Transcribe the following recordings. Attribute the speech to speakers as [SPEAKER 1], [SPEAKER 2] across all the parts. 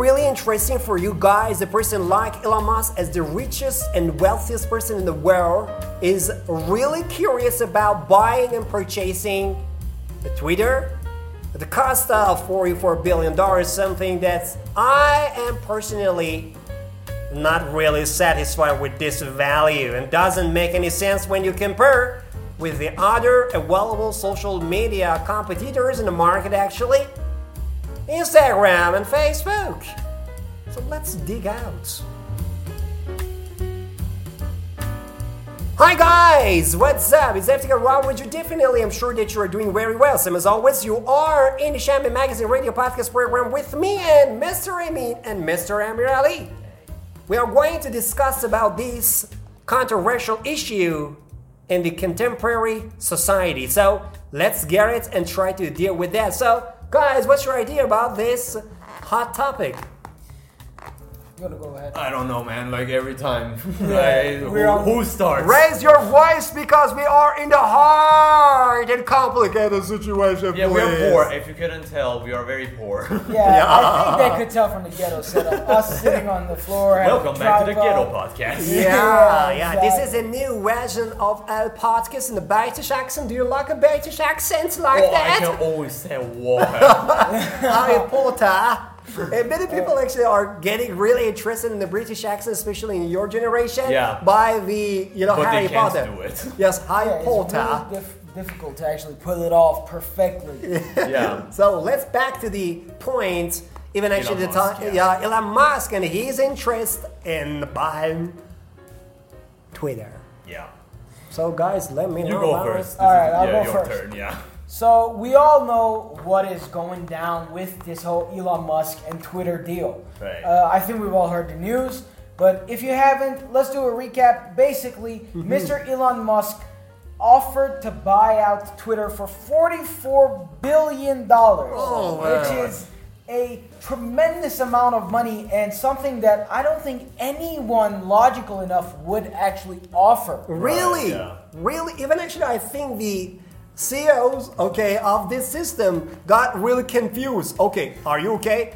[SPEAKER 1] really interesting for you guys? A person like Elon Musk, as the richest and wealthiest person in the world, is really curious about buying and purchasing a Twitter. The cost of 44 billion dollars, something that I am personally not really satisfied with this value and doesn't make any sense when you compare with the other available social media competitors in the market actually Instagram and Facebook. So let's dig out. Hi guys, what's up? It's everything around with you. Definitely, I'm sure that you are doing very well. Same as always, you are in the Champagne Magazine radio podcast program with me and Mr. Amin and Mr. Amir Ali. We are going to discuss about this controversial issue in the contemporary society. So let's get it and try to deal with that. So, guys, what's your idea about this hot topic?
[SPEAKER 2] You wanna go ahead?
[SPEAKER 3] I don't know, man. Like every time, right?
[SPEAKER 2] we're
[SPEAKER 3] Who, who starts?
[SPEAKER 1] Raise your voice because we are in the hard and complicated situation.
[SPEAKER 3] Yeah, we're
[SPEAKER 1] please.
[SPEAKER 3] poor. If you couldn't tell, we are very poor.
[SPEAKER 2] Yeah, I think they could tell from the ghetto setup. Us sitting on the floor. having
[SPEAKER 3] Welcome back to the Ghetto
[SPEAKER 2] tripod.
[SPEAKER 3] Podcast.
[SPEAKER 1] Yeah,
[SPEAKER 2] Yeah,
[SPEAKER 1] yeah. This is a new version of our podcast in the British accent. Do you like a British accent like
[SPEAKER 3] Oh, I
[SPEAKER 1] that?
[SPEAKER 3] can always say what.
[SPEAKER 1] Harry Potter. And many people actually are getting really interested in the British accent, especially in your generation.
[SPEAKER 3] Yeah.
[SPEAKER 1] By the you know
[SPEAKER 3] But
[SPEAKER 1] Harry
[SPEAKER 3] they can't
[SPEAKER 1] Potter.
[SPEAKER 3] do it.
[SPEAKER 1] Yes, Harry
[SPEAKER 2] Yeah, it's
[SPEAKER 1] Potter.
[SPEAKER 2] really dif- difficult to actually pull it off perfectly.
[SPEAKER 3] yeah.
[SPEAKER 1] So let's back to the point. Even actually, the
[SPEAKER 3] Musk,
[SPEAKER 1] time,
[SPEAKER 3] yeah.
[SPEAKER 1] yeah, Elon Musk and his interest in buying Twitter.
[SPEAKER 3] Yeah.
[SPEAKER 1] So guys, let me
[SPEAKER 3] You
[SPEAKER 1] know
[SPEAKER 3] go first. This
[SPEAKER 2] All right,
[SPEAKER 3] is,
[SPEAKER 2] I'll
[SPEAKER 3] yeah,
[SPEAKER 2] go
[SPEAKER 3] your
[SPEAKER 2] first.
[SPEAKER 3] turn. Yeah.
[SPEAKER 2] So we all know what is going down with this whole Elon Musk and Twitter deal.
[SPEAKER 3] Right.
[SPEAKER 2] Uh, I think we've all heard the news, but if you haven't, let's do a recap. Basically,
[SPEAKER 1] Mm-hmm.
[SPEAKER 2] Mr. Elon Musk offered to buy out Twitter for forty-four billion dollars,
[SPEAKER 1] Oh,
[SPEAKER 2] which
[SPEAKER 1] wow.
[SPEAKER 2] is a tremendous amount of money and something that I don't think anyone logical enough would actually offer.
[SPEAKER 1] Really,
[SPEAKER 3] yeah.
[SPEAKER 1] really. Even actually, I think the CEOs, okay, of this system got really confused. Okay, are you okay?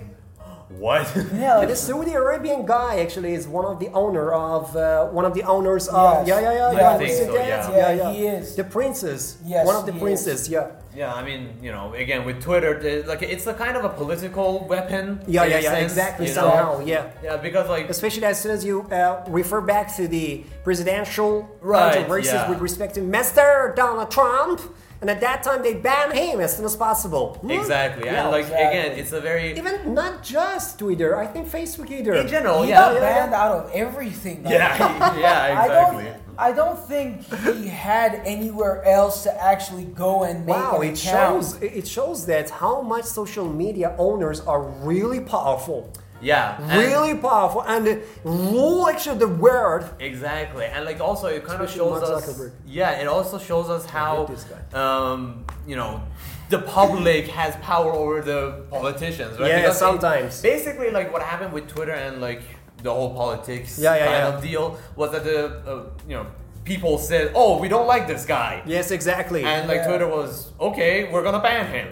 [SPEAKER 3] What?
[SPEAKER 2] Yeah, like,
[SPEAKER 1] The Saudi Arabian guy actually is one of the owner of uh, one of the owners of
[SPEAKER 2] Yes.
[SPEAKER 1] yeah yeah yeah
[SPEAKER 2] Yeah,
[SPEAKER 1] yeah,
[SPEAKER 2] I think
[SPEAKER 3] so,
[SPEAKER 1] that?
[SPEAKER 3] yeah.
[SPEAKER 1] yeah
[SPEAKER 2] Yeah, he is.
[SPEAKER 1] the princess
[SPEAKER 2] Yes,
[SPEAKER 1] one of the
[SPEAKER 2] he
[SPEAKER 1] princes yeah
[SPEAKER 3] yeah, I mean, you know, again with Twitter, like it's a kind of a political weapon.
[SPEAKER 1] yeah yeah yeah
[SPEAKER 3] sense,
[SPEAKER 1] exactly
[SPEAKER 3] you know?
[SPEAKER 1] somehow yeah
[SPEAKER 3] Yeah, because like
[SPEAKER 1] especially as soon as you uh, refer back to the presidential
[SPEAKER 3] Right,
[SPEAKER 1] controversies
[SPEAKER 3] yeah.
[SPEAKER 1] with respect to Mr. Donald Trump, and at that time they banned him as soon as possible. Hmm?
[SPEAKER 3] exactly,
[SPEAKER 1] Yeah,
[SPEAKER 3] and like
[SPEAKER 2] exactly.
[SPEAKER 3] again, it's a very
[SPEAKER 1] Even not just Twitter, I think Facebook either.
[SPEAKER 3] in general,
[SPEAKER 2] he
[SPEAKER 3] yeah,
[SPEAKER 2] got
[SPEAKER 1] yeah, yeah.
[SPEAKER 2] banned out of everything. by
[SPEAKER 3] yeah, yeah,
[SPEAKER 2] I don't. I don't think he had anywhere else to actually go and make
[SPEAKER 1] Wow,
[SPEAKER 2] an
[SPEAKER 1] it
[SPEAKER 2] account.
[SPEAKER 1] shows it shows that how much social media owners are really powerful.
[SPEAKER 3] Yeah,
[SPEAKER 1] Really powerful and rule actually the world.
[SPEAKER 3] Exactly, and like also it kind of shows us. Yeah, it also shows us how,
[SPEAKER 1] this guy.
[SPEAKER 3] um, you know, the public has power over the politicians, right?
[SPEAKER 1] Yeah,
[SPEAKER 3] Because
[SPEAKER 1] sometimes.
[SPEAKER 3] basically, like what happened with Twitter and like the whole politics
[SPEAKER 1] Yeah, yeah,
[SPEAKER 3] kind
[SPEAKER 1] yeah.
[SPEAKER 3] of deal was that the uh, you know people said, "Oh, we don't like this guy,"
[SPEAKER 1] Yes, exactly.
[SPEAKER 3] and like. Twitter was, "Okay, we're gonna ban him."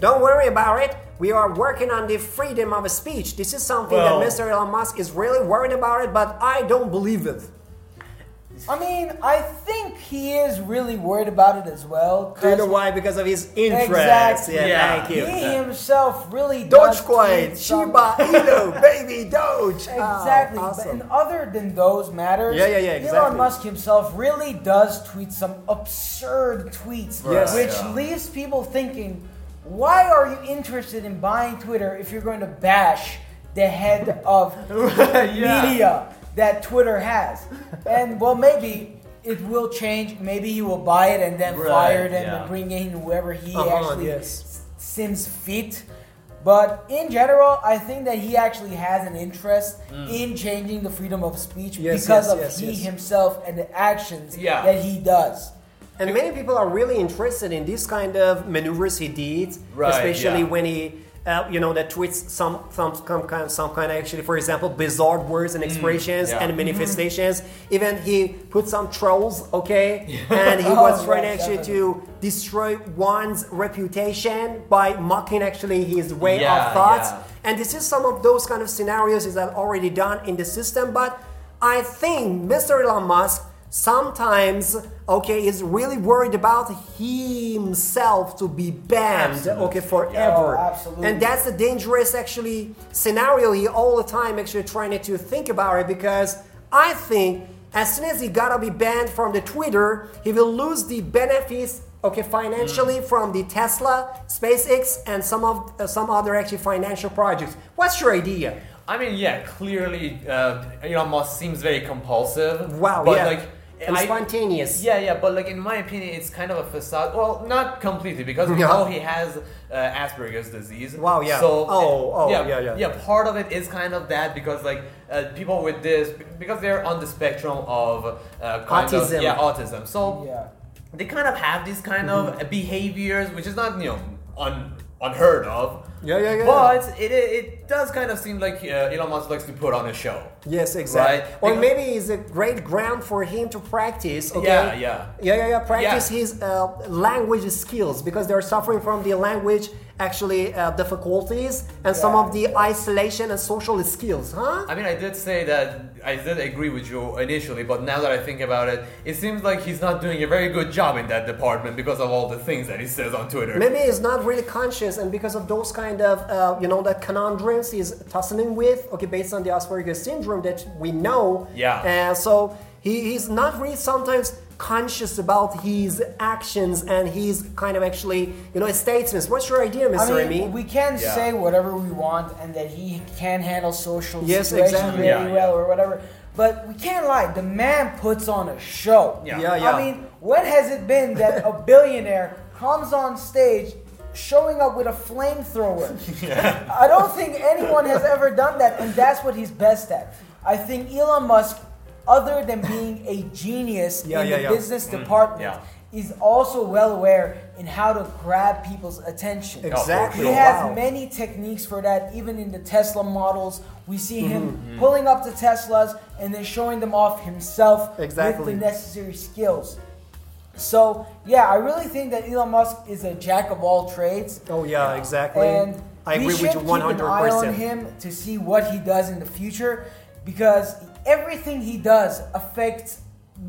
[SPEAKER 3] Like,
[SPEAKER 1] Don't worry about it. We are working on the freedom of speech. This is something
[SPEAKER 3] Well-
[SPEAKER 1] that Mr. Elon Musk is really worried about it, but I don't believe it.
[SPEAKER 2] I mean, I think he is really worried about it as well.
[SPEAKER 1] Do you know why? Because of his interest.
[SPEAKER 2] Exactly.
[SPEAKER 1] Yeah,
[SPEAKER 3] Yeah.
[SPEAKER 1] thank you.
[SPEAKER 2] He himself really does
[SPEAKER 1] Dogecoin, Shiba Inu, baby Doge.
[SPEAKER 2] Exactly.
[SPEAKER 1] Ah, awesome.
[SPEAKER 2] But and other than those matters,
[SPEAKER 1] Yeah, yeah, yeah,
[SPEAKER 2] Elon. Musk himself really does tweet some absurd tweets,
[SPEAKER 1] Yes.
[SPEAKER 2] which
[SPEAKER 3] Yeah.
[SPEAKER 2] leaves people thinking, why are you interested in buying Twitter if you're going to bash the head of
[SPEAKER 3] Yeah.
[SPEAKER 2] media that Twitter has? And well, maybe it will change. Maybe he will buy it and then
[SPEAKER 3] Right,
[SPEAKER 2] fire it and
[SPEAKER 3] yeah.
[SPEAKER 2] then bring in whoever he
[SPEAKER 1] Uh-huh,
[SPEAKER 2] actually
[SPEAKER 1] yes.
[SPEAKER 2] seems fit. But in general, I think that he actually has an interest in changing the freedom of speech
[SPEAKER 1] Mm. Yes,
[SPEAKER 2] because
[SPEAKER 1] yes,
[SPEAKER 2] of he himself and the actions
[SPEAKER 3] Yeah.
[SPEAKER 2] that he does.
[SPEAKER 1] And many people are really interested in this kind of maneuvers he did,
[SPEAKER 3] Right,
[SPEAKER 1] especially
[SPEAKER 3] yeah.
[SPEAKER 1] when he uh, you know, that tweets some some some kind, some kind of actually, for example, bizarre words and expressions
[SPEAKER 3] yeah.
[SPEAKER 1] and manifestations. Even he put some trolls, okay, and he
[SPEAKER 2] Oh,
[SPEAKER 1] was trying
[SPEAKER 2] yeah,
[SPEAKER 1] actually
[SPEAKER 2] definitely.
[SPEAKER 1] to destroy one's reputation by mocking actually his way
[SPEAKER 3] Yeah,
[SPEAKER 1] of thoughts.
[SPEAKER 3] yeah.
[SPEAKER 1] And this is some of those kind of scenarios is that already done in the system. But I think Mr. Elon Musk sometimes okay is really worried about himself to be banned
[SPEAKER 3] Absolutely.
[SPEAKER 1] okay forever.
[SPEAKER 2] Oh, absolutely.
[SPEAKER 1] And that's a dangerous actually scenario he all the time actually trying to think about it because I think as soon as he gotta be banned from the Twitter, he will lose the benefits okay financially from the Tesla, SpaceX, and some of uh, some other actually financial projects. What's your idea?
[SPEAKER 3] I mean, yeah, clearly, uh, Elon Musk seems very compulsive.
[SPEAKER 1] Wow,
[SPEAKER 3] but
[SPEAKER 1] yeah.
[SPEAKER 3] like,
[SPEAKER 1] and
[SPEAKER 3] I-
[SPEAKER 1] spontaneous.
[SPEAKER 3] Yeah, yeah, but like in my opinion, it's kind of a facade. Well, not completely because we
[SPEAKER 1] Yeah.
[SPEAKER 3] know he has uh, Asperger's disease.
[SPEAKER 1] Wow, yeah.
[SPEAKER 3] So
[SPEAKER 1] Oh, oh,
[SPEAKER 3] yeah,
[SPEAKER 1] yeah, yeah.
[SPEAKER 3] Yeah, part of it is kind of that because like uh, people with this because they're on the spectrum of uh,
[SPEAKER 1] Autism.
[SPEAKER 3] Of, yeah, autism. So
[SPEAKER 2] Yeah.
[SPEAKER 3] they kind of have these kind
[SPEAKER 1] Mm-hmm.
[SPEAKER 3] of behaviors, which is not you know un, unheard of.
[SPEAKER 1] Yeah, yeah, yeah.
[SPEAKER 3] But it, it, it does kind of seem like uh, Elon Musk likes to put on a show.
[SPEAKER 1] Yes, exactly.
[SPEAKER 3] Right?
[SPEAKER 1] Or
[SPEAKER 3] Because-
[SPEAKER 1] maybe it's a great ground for him to practice. Okay.
[SPEAKER 3] Yeah, yeah.
[SPEAKER 1] Yeah, yeah, yeah. Practice
[SPEAKER 3] Yeah.
[SPEAKER 1] his uh, language skills because they're suffering from the language actually uh, difficulties and some of the isolation and social skills, huh?
[SPEAKER 3] I mean, I did say that I did agree with you initially, but now that I think about it, it seems like he's not doing a very good job in that department because of all the things that he says on Twitter.
[SPEAKER 1] Maybe he's not really conscious, and because of those kind of, uh, you know, that conundrums he's tussling with, okay, based on the Asperger's syndrome that we know.
[SPEAKER 3] Yeah.
[SPEAKER 1] And so he, he's not really sometimes conscious about his actions and his kind of actually, you know, statements. What's your idea, Mr.
[SPEAKER 2] I
[SPEAKER 1] Remy?
[SPEAKER 2] we can
[SPEAKER 3] Yeah.
[SPEAKER 2] say whatever we want, and that he can handle social
[SPEAKER 1] Yes,
[SPEAKER 2] situations
[SPEAKER 1] exactly.
[SPEAKER 2] very
[SPEAKER 3] Yeah,
[SPEAKER 2] well,
[SPEAKER 3] yeah.
[SPEAKER 2] or whatever. But we can't lie. The man puts on a show.
[SPEAKER 3] Yeah.
[SPEAKER 1] Yeah, yeah.
[SPEAKER 2] I mean, when has it been that a billionaire comes on stage showing up with a flamethrower? I don't think anyone has ever done that, and that's what he's best at. I think Elon Musk, other than being a genius
[SPEAKER 1] Yeah,
[SPEAKER 2] in
[SPEAKER 1] yeah,
[SPEAKER 2] the
[SPEAKER 1] yeah.
[SPEAKER 2] business department,
[SPEAKER 3] yeah.
[SPEAKER 2] is also well aware in how to grab people's attention.
[SPEAKER 1] Exactly.
[SPEAKER 2] He has
[SPEAKER 1] Wow.
[SPEAKER 2] many techniques for that. Even in the Tesla models, we see him
[SPEAKER 1] Mm-hmm.
[SPEAKER 2] pulling up the Teslas and then showing them off himself
[SPEAKER 1] Exactly.
[SPEAKER 2] with the necessary skills. So yeah, I really think that Elon Musk is a jack of all trades.
[SPEAKER 1] Oh yeah, exactly.
[SPEAKER 2] And
[SPEAKER 1] I agree
[SPEAKER 2] we
[SPEAKER 1] with
[SPEAKER 2] should
[SPEAKER 1] you
[SPEAKER 2] keep an eye on him to see what he does in the future, because everything he does affects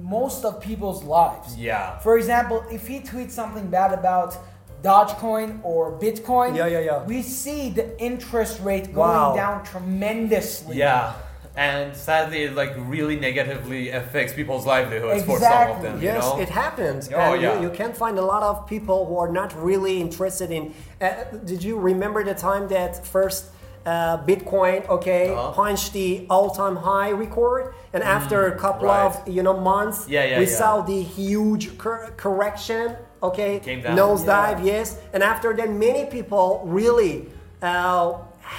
[SPEAKER 2] most of people's lives.
[SPEAKER 3] Yeah.
[SPEAKER 2] For example, if he tweets something bad about Dogecoin or Bitcoin,
[SPEAKER 1] Yeah, yeah, yeah.
[SPEAKER 2] we see the interest rate going
[SPEAKER 1] Wow.
[SPEAKER 2] down tremendously.
[SPEAKER 3] Yeah. And sadly, it like really negatively affects people's livelihoods for some of
[SPEAKER 2] Exactly.
[SPEAKER 3] them.
[SPEAKER 1] Yes,
[SPEAKER 3] you know?
[SPEAKER 1] it happens.
[SPEAKER 3] Oh,
[SPEAKER 1] and
[SPEAKER 3] yeah.
[SPEAKER 1] you, you can find a lot of people who are not really interested in. Uh, did you remember the time that first uh, Bitcoin, okay,
[SPEAKER 3] Uh-huh.
[SPEAKER 1] punched the all-time high record, and after a couple
[SPEAKER 3] Mm, right.
[SPEAKER 1] of you know months,
[SPEAKER 3] Yeah, yeah,
[SPEAKER 1] we
[SPEAKER 3] yeah.
[SPEAKER 1] saw the huge cor- correction, okay, nosedive, yes, and after that, many people really uh,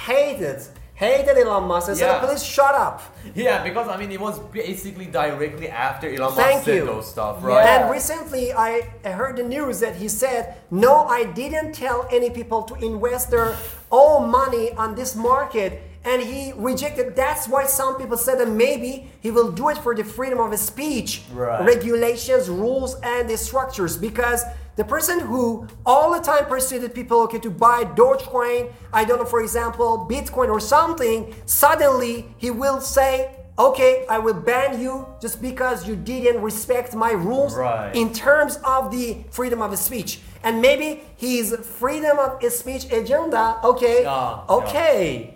[SPEAKER 1] hated hated Elon Musk and
[SPEAKER 3] Yeah.
[SPEAKER 1] said, "Please shut up."
[SPEAKER 3] Yeah, because I mean, it was basically directly after Elon Musk
[SPEAKER 1] Thank
[SPEAKER 3] said
[SPEAKER 1] you.
[SPEAKER 3] those stuff,
[SPEAKER 2] Yeah.
[SPEAKER 3] right?
[SPEAKER 1] And recently, I heard the news that he said, "No, I didn't tell any people to invest their own money on this market." And he rejected. That's why some people said that maybe he will do it for the freedom of speech,
[SPEAKER 3] Right.
[SPEAKER 1] regulations, rules, and the structures. Because the person who all the time persuaded people okay to buy Dogecoin, I don't know, for example, Bitcoin or something, suddenly he will say, okay, I will ban you just because you didn't respect my rules
[SPEAKER 3] Right.
[SPEAKER 1] in terms of the freedom of speech. And maybe his freedom of speech agenda, okay,
[SPEAKER 3] Yeah,
[SPEAKER 1] okay,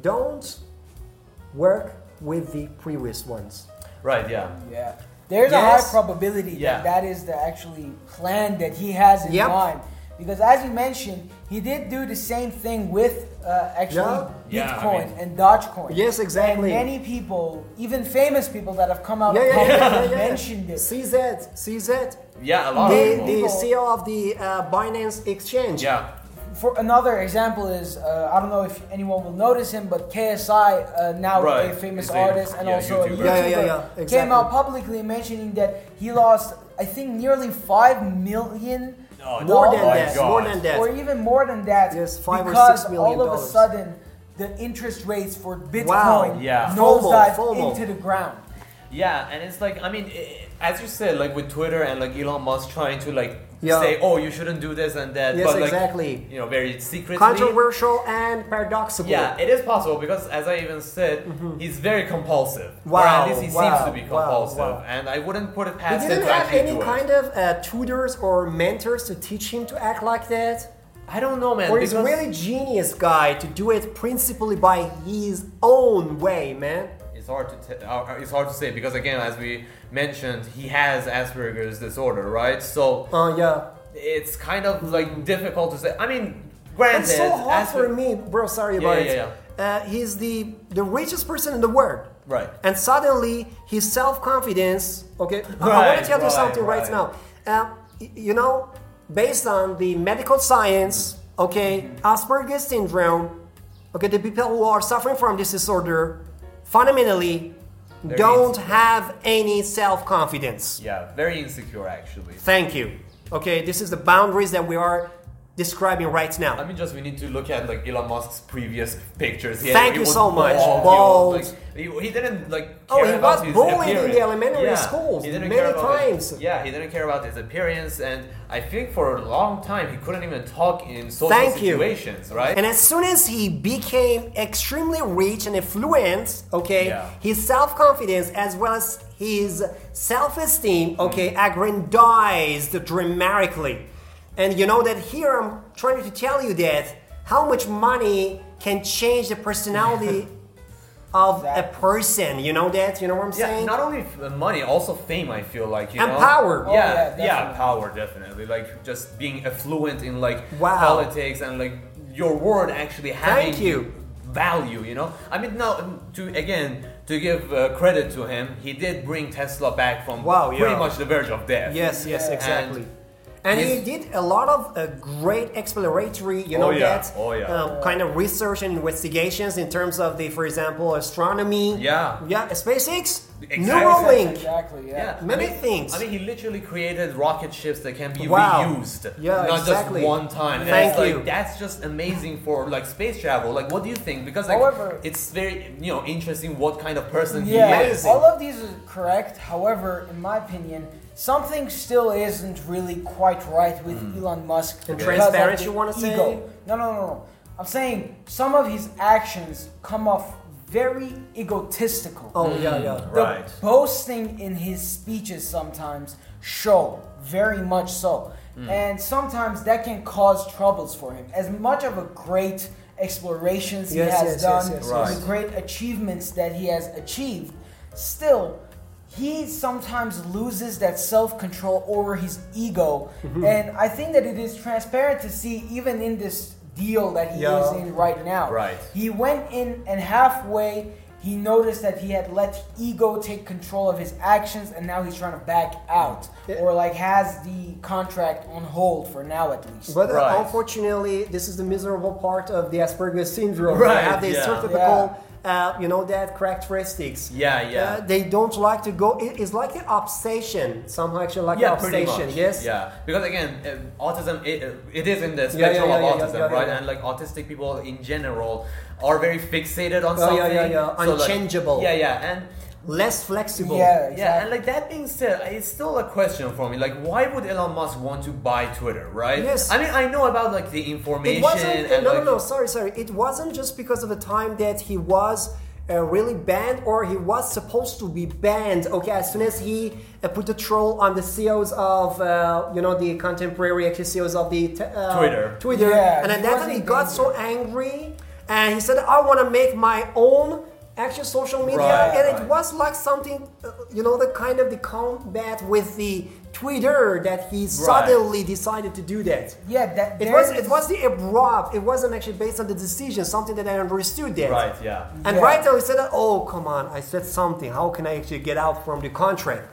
[SPEAKER 1] don't work with the previous ones.
[SPEAKER 3] Right, yeah.
[SPEAKER 2] Yeah. There's a high probability
[SPEAKER 3] Yeah.
[SPEAKER 2] that that is the actually plan that he has in
[SPEAKER 1] Yep.
[SPEAKER 2] mind. Because as you mentioned, he did do the same thing with uh, actually
[SPEAKER 1] Yeah.
[SPEAKER 3] Yeah, I
[SPEAKER 2] Bitcoin
[SPEAKER 3] mean-
[SPEAKER 2] and Dogecoin.
[SPEAKER 1] Yes, exactly.
[SPEAKER 2] And many people, even famous people that have come out
[SPEAKER 1] Yeah,
[SPEAKER 2] and
[SPEAKER 1] yeah, yeah, yeah, yeah.
[SPEAKER 2] mentioned it.
[SPEAKER 1] CZ, CZ,
[SPEAKER 3] Yeah, a lot
[SPEAKER 1] the,
[SPEAKER 3] of people.
[SPEAKER 1] the CEO of the uh, Binance Exchange.
[SPEAKER 3] yeah.
[SPEAKER 2] For another example is uh, I don't know if anyone will notice him, but KSI, uh, now
[SPEAKER 3] Right.
[SPEAKER 2] a famous
[SPEAKER 3] a-
[SPEAKER 2] artist and
[SPEAKER 3] yeah,
[SPEAKER 2] also a
[SPEAKER 3] YouTuber.
[SPEAKER 2] YouTuber,
[SPEAKER 1] Yeah, yeah, yeah, yeah.
[SPEAKER 2] came out publicly mentioning that he lost, I think, nearly five million
[SPEAKER 3] Oh,
[SPEAKER 1] more than
[SPEAKER 2] my
[SPEAKER 1] that,
[SPEAKER 3] God.
[SPEAKER 1] more than that.
[SPEAKER 2] or even more than that.
[SPEAKER 1] Yes, five or
[SPEAKER 2] because
[SPEAKER 1] six million
[SPEAKER 2] all of a sudden the interest rates for Bitcoin
[SPEAKER 1] Wow.
[SPEAKER 3] Yeah.
[SPEAKER 2] nosedive
[SPEAKER 1] FOMO, FOMO.
[SPEAKER 2] into the ground.
[SPEAKER 3] Yeah, and it's like I mean, i as you said, like with Twitter and like Elon Musk trying to like
[SPEAKER 1] Yeah.
[SPEAKER 3] say, oh, you shouldn't do this and that,
[SPEAKER 1] Yes,
[SPEAKER 3] but like
[SPEAKER 1] exactly.
[SPEAKER 3] you know, very secretly.
[SPEAKER 1] Controversial and paradoxical.
[SPEAKER 3] Yeah, it is possible because, as I even said, he's very compulsive. or
[SPEAKER 1] Mm-hmm. Wow,
[SPEAKER 3] at least he
[SPEAKER 1] wow,
[SPEAKER 3] seems to be compulsive,
[SPEAKER 1] wow.
[SPEAKER 3] and I wouldn't put it
[SPEAKER 1] He
[SPEAKER 3] past him
[SPEAKER 1] didn't have any
[SPEAKER 3] it.
[SPEAKER 1] kind of uh, tutors or mentors to teach him to act like that.
[SPEAKER 3] I don't know, man.
[SPEAKER 1] Or he's a really genius guy to do it principally by his own way, man.
[SPEAKER 3] It's hard to t- uh, it's hard to say because again, as we mentioned, he has Asperger's disorder, right? So
[SPEAKER 1] Oh yeah.
[SPEAKER 3] it's kind of like difficult to say. I mean, granted,
[SPEAKER 1] It's so hard for me, bro. Sorry
[SPEAKER 3] Yeah,
[SPEAKER 1] about
[SPEAKER 3] yeah,
[SPEAKER 1] it. Uh, he's the the richest person in the world.
[SPEAKER 3] Right.
[SPEAKER 1] And suddenly his self confidence. Okay. I- I want to tell you
[SPEAKER 3] right,
[SPEAKER 1] something right,
[SPEAKER 3] right.
[SPEAKER 1] now. Uh, you know, based on the medical science, okay, Asperger's syndrome. Okay, the people who are suffering from this disorder fundamentally
[SPEAKER 3] There
[SPEAKER 1] don't
[SPEAKER 3] is-
[SPEAKER 1] have any self confidence.
[SPEAKER 3] Yeah, very insecure actually.
[SPEAKER 1] Thank you. Okay, this is the boundaries that we are describing right now.
[SPEAKER 3] I mean, just we need to look at like Elon Musk's previous pictures. He
[SPEAKER 1] Thank you so much.
[SPEAKER 3] bald, you like, he, he didn't like.
[SPEAKER 1] Oh, he was bullied in the elementary
[SPEAKER 3] Yeah,
[SPEAKER 1] schools many
[SPEAKER 3] about his-
[SPEAKER 1] times.
[SPEAKER 3] yeah, he didn't care about his appearance, and I think for a long time he couldn't even talk in social
[SPEAKER 1] Thank you.
[SPEAKER 3] situations, right?
[SPEAKER 1] And as soon as he became extremely rich and affluent, okay,
[SPEAKER 3] Yeah.
[SPEAKER 1] his self confidence as well as his self esteem, okay,
[SPEAKER 3] Mm.
[SPEAKER 1] aggrandized dramatically. And you know that here I'm trying to tell you that how much money can change the personality of a person. You know that? You know what I'm
[SPEAKER 3] yeah,
[SPEAKER 1] saying?
[SPEAKER 3] not only money, also fame. I feel like you
[SPEAKER 1] And
[SPEAKER 3] know,
[SPEAKER 1] power.
[SPEAKER 2] Oh,
[SPEAKER 3] yeah,
[SPEAKER 2] yeah,
[SPEAKER 3] yeah, power definitely. Like just being affluent in like
[SPEAKER 1] Wow.
[SPEAKER 3] politics and like your word actually having
[SPEAKER 1] Thank you.
[SPEAKER 3] value. You know, I mean, now to again to give uh, credit to him, he did bring Tesla back from
[SPEAKER 1] Wow,
[SPEAKER 3] pretty
[SPEAKER 1] yeah.
[SPEAKER 3] much the verge of death.
[SPEAKER 1] Yes, yes,
[SPEAKER 2] Yeah.
[SPEAKER 1] exactly.
[SPEAKER 3] And
[SPEAKER 1] And, he did a lot of uh, great exploratory, you
[SPEAKER 3] Oh,
[SPEAKER 1] know,
[SPEAKER 3] yeah.
[SPEAKER 1] that
[SPEAKER 3] Oh, yeah.
[SPEAKER 1] um, kind of research and investigations in terms of the, for example, astronomy.
[SPEAKER 3] Yeah.
[SPEAKER 1] Yeah, SpaceX,
[SPEAKER 3] Exactly.
[SPEAKER 1] Neuralink.
[SPEAKER 2] Exactly. Yeah.
[SPEAKER 3] Yeah,
[SPEAKER 1] Many
[SPEAKER 3] I mean,
[SPEAKER 1] things.
[SPEAKER 3] I mean, he literally created rocket ships that can be
[SPEAKER 1] Wow.
[SPEAKER 3] reused,
[SPEAKER 1] Yeah,
[SPEAKER 3] not
[SPEAKER 1] exactly.
[SPEAKER 3] just one time. And
[SPEAKER 1] Thank
[SPEAKER 3] it's like,
[SPEAKER 1] you.
[SPEAKER 3] That's just amazing for like space travel. Like, what do you think? Because like,
[SPEAKER 2] However-
[SPEAKER 3] it's very you know interesting what kind of person
[SPEAKER 2] Yeah,
[SPEAKER 3] he is.
[SPEAKER 2] All of these are correct. However, in my opinion, something still isn't really quite right with Elon Musk.
[SPEAKER 1] The
[SPEAKER 2] because of
[SPEAKER 1] transparent,
[SPEAKER 2] the
[SPEAKER 1] you wanna say?
[SPEAKER 2] ego. No, no, no, no. I'm saying some of his actions come off very egotistical.
[SPEAKER 1] Oh, yeah, yeah.
[SPEAKER 2] The
[SPEAKER 3] Right.
[SPEAKER 2] boasting in his speeches sometimes show very much so.
[SPEAKER 1] Hmm.
[SPEAKER 2] And sometimes that can cause troubles for him. As much of a great explorations he
[SPEAKER 1] Yes,
[SPEAKER 2] has
[SPEAKER 1] yes, yes,
[SPEAKER 2] done,
[SPEAKER 1] yes,
[SPEAKER 3] yes.
[SPEAKER 2] the great achievements that he has achieved, still he sometimes loses that self-control over his ego.
[SPEAKER 1] Mm-hmm.
[SPEAKER 2] And I think that it is transparent to see even in this deal that he
[SPEAKER 1] Yeah.
[SPEAKER 2] is in right now.
[SPEAKER 3] Right.
[SPEAKER 2] He went in and halfway he noticed that he had let ego take control of his actions and now he's trying to back out
[SPEAKER 1] Yeah.
[SPEAKER 2] or like has the contract on hold for now at least.
[SPEAKER 1] But uh,
[SPEAKER 3] Right.
[SPEAKER 1] unfortunately, this is the miserable part of the Asperger's syndrome.
[SPEAKER 3] Right,
[SPEAKER 1] They have these
[SPEAKER 3] yeah.
[SPEAKER 1] certifical, uh, you know, that characteristics.
[SPEAKER 3] Yeah, yeah.
[SPEAKER 1] Uh, they don't like to go. It, it's like an obsession. Somehow, actually, like
[SPEAKER 3] yeah,
[SPEAKER 1] an obsession. Yes.
[SPEAKER 3] Yeah, because again, uh, autism it, uh, it is in the
[SPEAKER 1] yeah,
[SPEAKER 3] spectrum
[SPEAKER 1] yeah,
[SPEAKER 3] of autism,
[SPEAKER 1] yeah, yeah,
[SPEAKER 3] right?
[SPEAKER 1] yeah.
[SPEAKER 3] And like autistic people in general are very fixated on
[SPEAKER 1] Oh, yeah,
[SPEAKER 3] something.
[SPEAKER 1] yeah, yeah.
[SPEAKER 3] So, like-
[SPEAKER 1] Unchangeable.
[SPEAKER 3] yeah, yeah, and
[SPEAKER 1] Less flexible.
[SPEAKER 2] Yeah, exactly.
[SPEAKER 3] Yeah, and like that being said, it's still a question for me. Like, why would Elon Musk want to buy Twitter, right?
[SPEAKER 1] Yes.
[SPEAKER 3] I mean, I know about like the information
[SPEAKER 1] It wasn't.
[SPEAKER 3] and
[SPEAKER 1] no,
[SPEAKER 3] like,
[SPEAKER 1] no, no. Sorry, sorry. It wasn't just because of the time that he was. Uh, really banned, or he was supposed to be banned. Okay, as soon as he uh, put the troll on the CEOs of, uh, you know, the contemporary actually CEOs of the t- uh,
[SPEAKER 3] Twitter.
[SPEAKER 1] Twitter,
[SPEAKER 2] Yeah,
[SPEAKER 1] and then
[SPEAKER 2] he
[SPEAKER 1] he got so angry, and he said, "I want to make my own." Actual social media,
[SPEAKER 3] Right,
[SPEAKER 1] and
[SPEAKER 3] right.
[SPEAKER 1] it was like something, uh, you know, the kind of the combat with the Twitter that he suddenly decided to do that.
[SPEAKER 2] yeah, that
[SPEAKER 1] It was
[SPEAKER 2] is-
[SPEAKER 1] it was the abrupt. It wasn't actually based on the decision. Something that I understood that.
[SPEAKER 3] right? Yeah.
[SPEAKER 1] And
[SPEAKER 2] Yeah.
[SPEAKER 1] right now he said, "Oh come on! I said something. How can I actually get out from the contract?"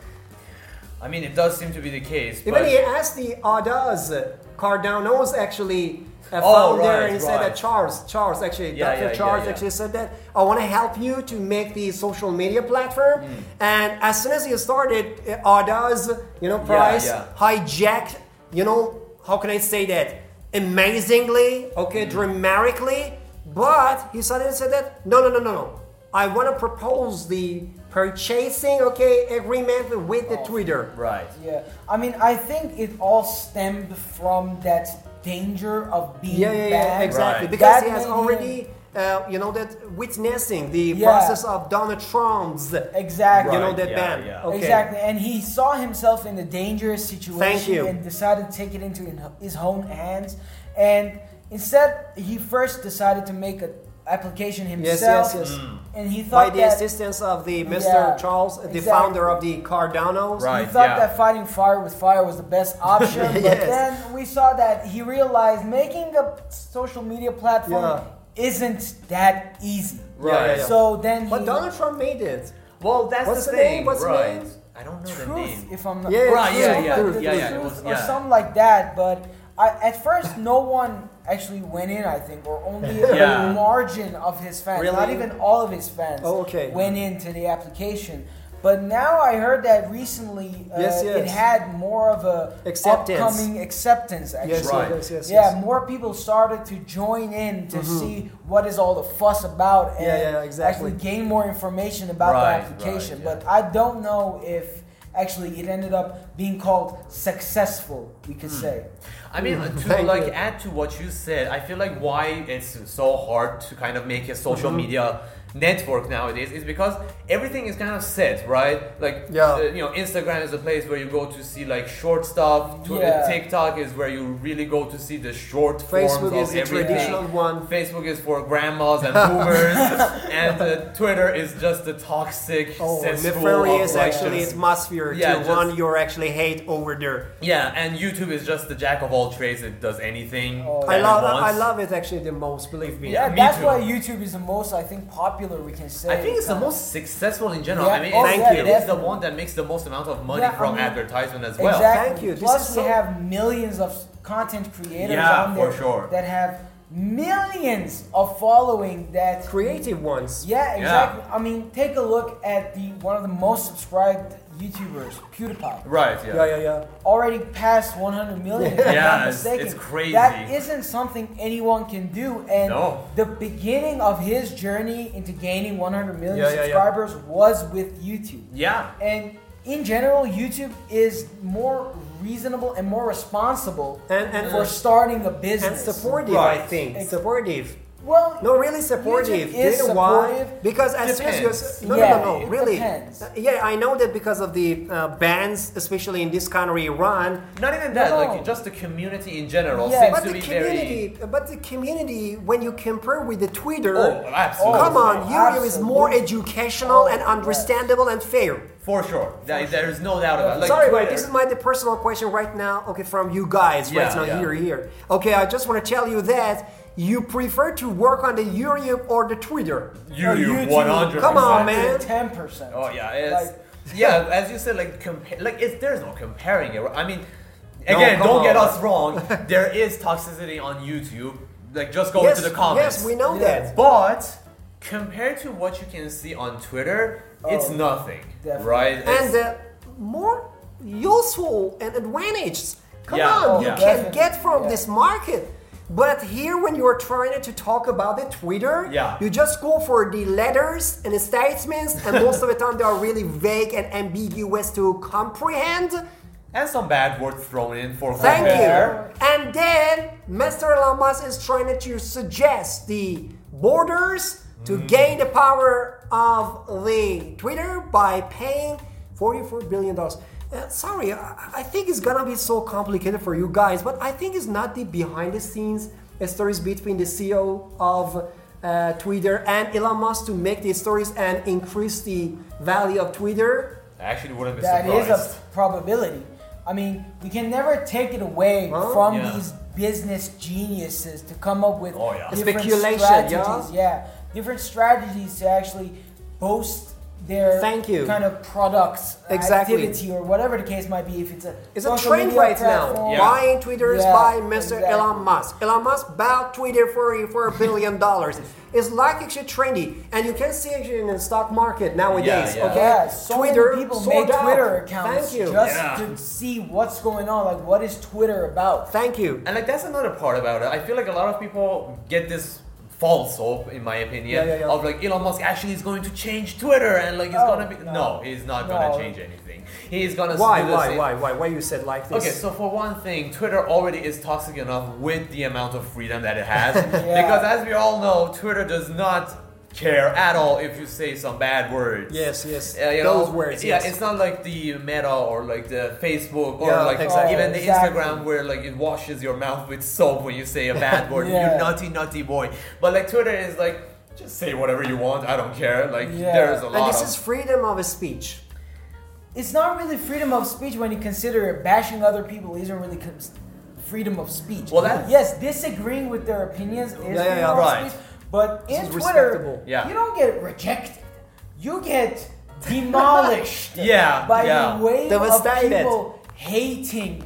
[SPEAKER 3] I mean, it does seem to be the case.
[SPEAKER 1] Even
[SPEAKER 3] but
[SPEAKER 1] he asked the ADA's Cardano's actually a
[SPEAKER 3] Oh,
[SPEAKER 1] founder,
[SPEAKER 3] right,
[SPEAKER 1] and he said that
[SPEAKER 3] right.
[SPEAKER 1] Charles, Charles actually,
[SPEAKER 3] Yeah,
[SPEAKER 1] Dr.
[SPEAKER 3] yeah,
[SPEAKER 1] Charles
[SPEAKER 3] yeah, yeah.
[SPEAKER 1] actually said that I want to help you to make the social media platform.
[SPEAKER 3] Hmm.
[SPEAKER 1] And as soon as he started, uh, ADA's, you know, Price
[SPEAKER 3] yeah.
[SPEAKER 1] hijacked, you know, how can I say that? Amazingly, okay, dramatically, but he suddenly said that no, no, no, no, no. I want to propose the purchasing, okay, agreement with the Twitter.
[SPEAKER 3] Right.
[SPEAKER 2] Yeah, I mean, I think it all stemmed from that danger of being
[SPEAKER 1] Yeah, yeah, yeah,
[SPEAKER 2] banned.
[SPEAKER 1] exactly.
[SPEAKER 3] Right.
[SPEAKER 1] Because
[SPEAKER 2] That
[SPEAKER 1] he has already, uh, you know, that witnessing the
[SPEAKER 2] Yeah.
[SPEAKER 1] process of Donald Trump's,
[SPEAKER 2] Exactly.
[SPEAKER 1] you know, that
[SPEAKER 3] yeah,
[SPEAKER 1] ban.
[SPEAKER 3] yeah.
[SPEAKER 1] Okay.
[SPEAKER 2] Exactly, and he saw himself in a dangerous situation
[SPEAKER 1] Thank you.
[SPEAKER 2] and decided to take it into his own hands. And instead, he first decided to make an application
[SPEAKER 1] Yes,
[SPEAKER 2] himself.
[SPEAKER 1] yes, yes.
[SPEAKER 2] And he thought By
[SPEAKER 1] the
[SPEAKER 2] that
[SPEAKER 1] assistance of the Mr.
[SPEAKER 2] Yeah,
[SPEAKER 1] Charles, the
[SPEAKER 2] exactly.
[SPEAKER 1] founder of the Cardanos.
[SPEAKER 3] Right.
[SPEAKER 2] he thought
[SPEAKER 3] yeah.
[SPEAKER 2] that fighting fire with fire was the best option, but then we saw that he realized making a social media platform
[SPEAKER 1] Yeah.
[SPEAKER 2] isn't that easy.
[SPEAKER 1] Yeah, yeah, yeah.
[SPEAKER 2] So then he
[SPEAKER 1] But Donald Trump made it.
[SPEAKER 3] Well, that's
[SPEAKER 1] What's
[SPEAKER 3] the
[SPEAKER 1] the
[SPEAKER 3] thing.
[SPEAKER 1] name? What's the name?
[SPEAKER 3] I don't know the
[SPEAKER 2] truth,
[SPEAKER 3] name.
[SPEAKER 2] if I'm not
[SPEAKER 1] Yeah,
[SPEAKER 3] Right, yeah,
[SPEAKER 2] Truth,
[SPEAKER 3] yeah, yeah,
[SPEAKER 2] the
[SPEAKER 3] yeah, it
[SPEAKER 2] truth
[SPEAKER 3] was-
[SPEAKER 2] or something like that. But I, at first, no one actually went in. I think, or only
[SPEAKER 3] Yeah.
[SPEAKER 2] a margin of his fans,
[SPEAKER 1] Really?
[SPEAKER 2] not even all of his fans,
[SPEAKER 1] Oh, okay.
[SPEAKER 2] went into the application. But now I heard that recently uh,
[SPEAKER 1] Yes,
[SPEAKER 2] it had more of a
[SPEAKER 1] Acceptance.
[SPEAKER 2] upcoming acceptance. Actually,
[SPEAKER 1] Yes,
[SPEAKER 3] Right.
[SPEAKER 1] yes, yes,
[SPEAKER 2] yeah,
[SPEAKER 1] yes.
[SPEAKER 2] more people started to join in to see what is all the fuss about and
[SPEAKER 1] Yeah, yeah, exactly.
[SPEAKER 2] actually gain more information about
[SPEAKER 3] Right,
[SPEAKER 2] the
[SPEAKER 3] right,
[SPEAKER 2] application.
[SPEAKER 3] yeah.
[SPEAKER 2] But I don't know if actually it ended up being called successful, we could
[SPEAKER 3] Hmm.
[SPEAKER 2] say.
[SPEAKER 3] I mean, to like
[SPEAKER 1] you.
[SPEAKER 3] add to what you said, I feel like why it's so hard to kind of make a social
[SPEAKER 1] Mm-hmm.
[SPEAKER 3] media network nowadays is because everything is kind of set, right? Like,
[SPEAKER 1] Yeah.
[SPEAKER 3] uh, you know, Instagram is a place where you go to see like short stuff. Tw- uh,
[SPEAKER 2] Yeah.
[SPEAKER 3] TikTok is where you really go to see the short
[SPEAKER 1] Facebook
[SPEAKER 3] forms
[SPEAKER 1] is
[SPEAKER 3] of
[SPEAKER 1] the
[SPEAKER 3] everything.
[SPEAKER 1] traditional one.
[SPEAKER 3] Facebook is for grandmas and boomers, and uh, Twitter is just the toxic,
[SPEAKER 1] Oh, nefarious
[SPEAKER 3] like,
[SPEAKER 1] actually
[SPEAKER 3] just-
[SPEAKER 1] atmosphere
[SPEAKER 3] Yeah,
[SPEAKER 1] to
[SPEAKER 3] just-
[SPEAKER 1] one you actually hate over there.
[SPEAKER 3] Yeah, and YouTube is just the jack of all trades. It does anything.
[SPEAKER 2] Oh,
[SPEAKER 1] I
[SPEAKER 3] that it
[SPEAKER 1] love
[SPEAKER 3] wants.
[SPEAKER 1] I love it actually the most, believe me.
[SPEAKER 2] Yeah,
[SPEAKER 3] me
[SPEAKER 2] that's
[SPEAKER 3] too.
[SPEAKER 2] why YouTube is the most, I think, popular. We can say.
[SPEAKER 3] I think it's the most successful in general.
[SPEAKER 2] Yeah,
[SPEAKER 3] I mean,
[SPEAKER 2] oh,
[SPEAKER 3] it's,
[SPEAKER 1] yeah,
[SPEAKER 3] it is the one that makes the most amount of money
[SPEAKER 2] Yeah, I
[SPEAKER 3] from
[SPEAKER 2] mean,
[SPEAKER 3] advertisement as well.
[SPEAKER 2] Exactly.
[SPEAKER 1] Thank you. This
[SPEAKER 2] Plus,
[SPEAKER 1] is
[SPEAKER 2] we
[SPEAKER 1] so-
[SPEAKER 2] have millions of content creators
[SPEAKER 3] Yeah,
[SPEAKER 2] on
[SPEAKER 3] for sure.
[SPEAKER 2] that have millions of following that
[SPEAKER 1] Creative ones.
[SPEAKER 2] Yeah, exactly. I mean, take a look at the one of the most subscribed YouTubers, PewDiePie.
[SPEAKER 3] Right. Yeah.
[SPEAKER 1] Yeah, yeah, yeah.
[SPEAKER 2] Already passed 100 million. if I'm
[SPEAKER 3] Yeah,
[SPEAKER 2] not
[SPEAKER 3] it's-
[SPEAKER 2] mistaken.
[SPEAKER 3] it's crazy.
[SPEAKER 2] That isn't something anyone can do. And
[SPEAKER 3] No.
[SPEAKER 2] the beginning of his journey into gaining 100 million
[SPEAKER 1] Yeah, yeah, yeah.
[SPEAKER 2] subscribers was with YouTube.
[SPEAKER 3] Yeah.
[SPEAKER 2] And in general, YouTube is more reasonable and more responsible
[SPEAKER 1] And- and-
[SPEAKER 2] for starting a business And
[SPEAKER 1] supportive, I think. Supportive.
[SPEAKER 2] Well,
[SPEAKER 1] No, really supportive.
[SPEAKER 2] YouTube
[SPEAKER 1] Do
[SPEAKER 2] is
[SPEAKER 1] you know why? Because as soon as you
[SPEAKER 3] Depends.
[SPEAKER 1] no,
[SPEAKER 2] Yeah,
[SPEAKER 1] no, no, no,
[SPEAKER 2] it
[SPEAKER 1] really.
[SPEAKER 2] depends.
[SPEAKER 1] Yeah, I know that because of the uh, bans, especially in this country, Iran.
[SPEAKER 3] Not even that.
[SPEAKER 2] No.
[SPEAKER 3] Like just the community in general
[SPEAKER 2] Yeah,
[SPEAKER 3] seems
[SPEAKER 1] But
[SPEAKER 3] to
[SPEAKER 1] the
[SPEAKER 3] be
[SPEAKER 1] community,
[SPEAKER 3] very.
[SPEAKER 1] but the community, when you compare with the Twitter,
[SPEAKER 3] Oh, absolutely.
[SPEAKER 1] come on, YouTube is more educational
[SPEAKER 2] Oh,
[SPEAKER 1] and
[SPEAKER 2] yes.
[SPEAKER 1] understandable and fair.
[SPEAKER 3] For sure. There, there is no doubt about it. Like
[SPEAKER 1] Sorry,
[SPEAKER 3] Twitter,
[SPEAKER 1] but this is my the personal question right now. Okay, from you guys
[SPEAKER 3] yeah, right
[SPEAKER 1] now
[SPEAKER 3] yeah.
[SPEAKER 1] here here. Okay, I just want to tell you that you prefer to work on the YouTube or the Twitter.
[SPEAKER 3] YouTube, one hundred.
[SPEAKER 1] Come on, man.
[SPEAKER 2] Ten percent.
[SPEAKER 3] Oh yeah, it's yeah. As you said, like compare, like it's there's no comparing it. I mean, again,
[SPEAKER 1] come
[SPEAKER 3] don't get us wrong. there is toxicity on YouTube. Like just go
[SPEAKER 1] yes,
[SPEAKER 3] into the comments.
[SPEAKER 1] yes, we know
[SPEAKER 2] Yeah.
[SPEAKER 1] that.
[SPEAKER 3] But compared to what you can see on Twitter, it's
[SPEAKER 2] Oh,
[SPEAKER 3] nothing,
[SPEAKER 2] definitely.
[SPEAKER 3] right?
[SPEAKER 1] And
[SPEAKER 3] It's-
[SPEAKER 1] uh, more useful and advantages. Come
[SPEAKER 3] Yeah,
[SPEAKER 1] on, you
[SPEAKER 3] yeah.
[SPEAKER 1] can
[SPEAKER 2] Definitely,
[SPEAKER 1] get from
[SPEAKER 2] yeah.
[SPEAKER 1] this market. But here, when you're trying to talk about the Twitter,
[SPEAKER 3] Yeah.
[SPEAKER 1] you just go for the letters and the statements, and most of the time they are really vague and ambiguous to comprehend.
[SPEAKER 3] and some bad words thrown in for
[SPEAKER 1] Thank
[SPEAKER 3] compare.
[SPEAKER 1] you. And then Mr. Lamas is trying to suggest the borders to
[SPEAKER 3] Mm.
[SPEAKER 1] gain the power of the Twitter by paying $44 billion. Uh, sorry, I, I think it's gonna be so complicated for you guys, but I think it's not the behind the scenes stories between the CEO of uh, Twitter and Elon Musk to make these stories and increase the value of Twitter.
[SPEAKER 3] I actually wouldn't be
[SPEAKER 2] That is
[SPEAKER 3] surprised.
[SPEAKER 2] a probability. I mean, we can never take it away
[SPEAKER 1] Huh?
[SPEAKER 2] from
[SPEAKER 3] Yeah.
[SPEAKER 2] these business geniuses to come up with
[SPEAKER 3] Oh, yeah.
[SPEAKER 2] different
[SPEAKER 1] Speculation,
[SPEAKER 2] strategies.
[SPEAKER 1] yeah?
[SPEAKER 2] different strategies to actually boast their
[SPEAKER 1] Thank you.
[SPEAKER 2] kind of products, uh,
[SPEAKER 1] Exactly.
[SPEAKER 2] activity, or whatever the case might be. If it's a
[SPEAKER 1] It's a trend
[SPEAKER 2] media
[SPEAKER 1] right now.
[SPEAKER 2] platform.
[SPEAKER 3] Yeah.
[SPEAKER 1] Buying Twitter is
[SPEAKER 2] Yeah,
[SPEAKER 1] by Mr.
[SPEAKER 2] exactly.
[SPEAKER 1] Elon Musk. Elon Musk bought Twitter for for a billion dollars. It's like actually trendy, and you can see actually in the stock market nowadays.
[SPEAKER 3] Yeah, yeah.
[SPEAKER 1] Okay,
[SPEAKER 2] Yeah, so
[SPEAKER 1] Twitter
[SPEAKER 2] many people
[SPEAKER 1] sold
[SPEAKER 2] make
[SPEAKER 1] out.
[SPEAKER 2] Twitter accounts
[SPEAKER 1] Thank you.
[SPEAKER 2] just
[SPEAKER 3] Yeah.
[SPEAKER 2] to see what's going on. Like, what is Twitter about?
[SPEAKER 1] Thank you.
[SPEAKER 3] And like that's another part about it. I feel like a lot of people get this false hope, in my opinion,
[SPEAKER 1] Yeah, yeah, yeah.
[SPEAKER 3] of like Elon Musk actually is going to change Twitter and like he's
[SPEAKER 2] Oh,
[SPEAKER 3] gonna be
[SPEAKER 2] no.
[SPEAKER 3] no, he's not
[SPEAKER 2] No.
[SPEAKER 3] gonna change anything. He's gonna
[SPEAKER 1] Why? Why?
[SPEAKER 3] same-
[SPEAKER 1] Why? Why? Why you said like this?
[SPEAKER 3] Okay, so for one thing, Twitter already is toxic enough with the amount of freedom that it has. Because as we all know, Twitter does not care at all if you say some bad words.
[SPEAKER 1] Yes, yes.
[SPEAKER 3] Uh, you
[SPEAKER 1] Those
[SPEAKER 3] know,
[SPEAKER 1] words.
[SPEAKER 3] Yeah,
[SPEAKER 1] yes.
[SPEAKER 3] it's not like the Meta or like the Facebook or
[SPEAKER 1] Yeah,
[SPEAKER 3] like
[SPEAKER 1] exactly.
[SPEAKER 3] even the
[SPEAKER 2] Exactly.
[SPEAKER 3] Instagram where like it washes your mouth with soap when you say a bad word.
[SPEAKER 2] Yeah.
[SPEAKER 3] You naughty, naughty boy. But like Twitter is like, just say whatever you want. I don't care. Like
[SPEAKER 2] Yeah.
[SPEAKER 3] there's a lot
[SPEAKER 1] and this
[SPEAKER 3] of
[SPEAKER 1] is freedom of speech.
[SPEAKER 2] It's not really freedom of speech when you consider bashing other people isn't really freedom of speech.
[SPEAKER 3] Well, that's-
[SPEAKER 2] yes, disagreeing with their opinions is
[SPEAKER 1] Yeah, yeah,
[SPEAKER 2] freedom
[SPEAKER 1] yeah.
[SPEAKER 2] of
[SPEAKER 3] Right.
[SPEAKER 2] speech. But
[SPEAKER 1] This
[SPEAKER 2] in Twitter.
[SPEAKER 3] Yeah.
[SPEAKER 2] you don't get rejected. You get demolished
[SPEAKER 3] Yeah,
[SPEAKER 2] by
[SPEAKER 3] yeah.
[SPEAKER 2] the wave of
[SPEAKER 1] Devastated.
[SPEAKER 2] people hating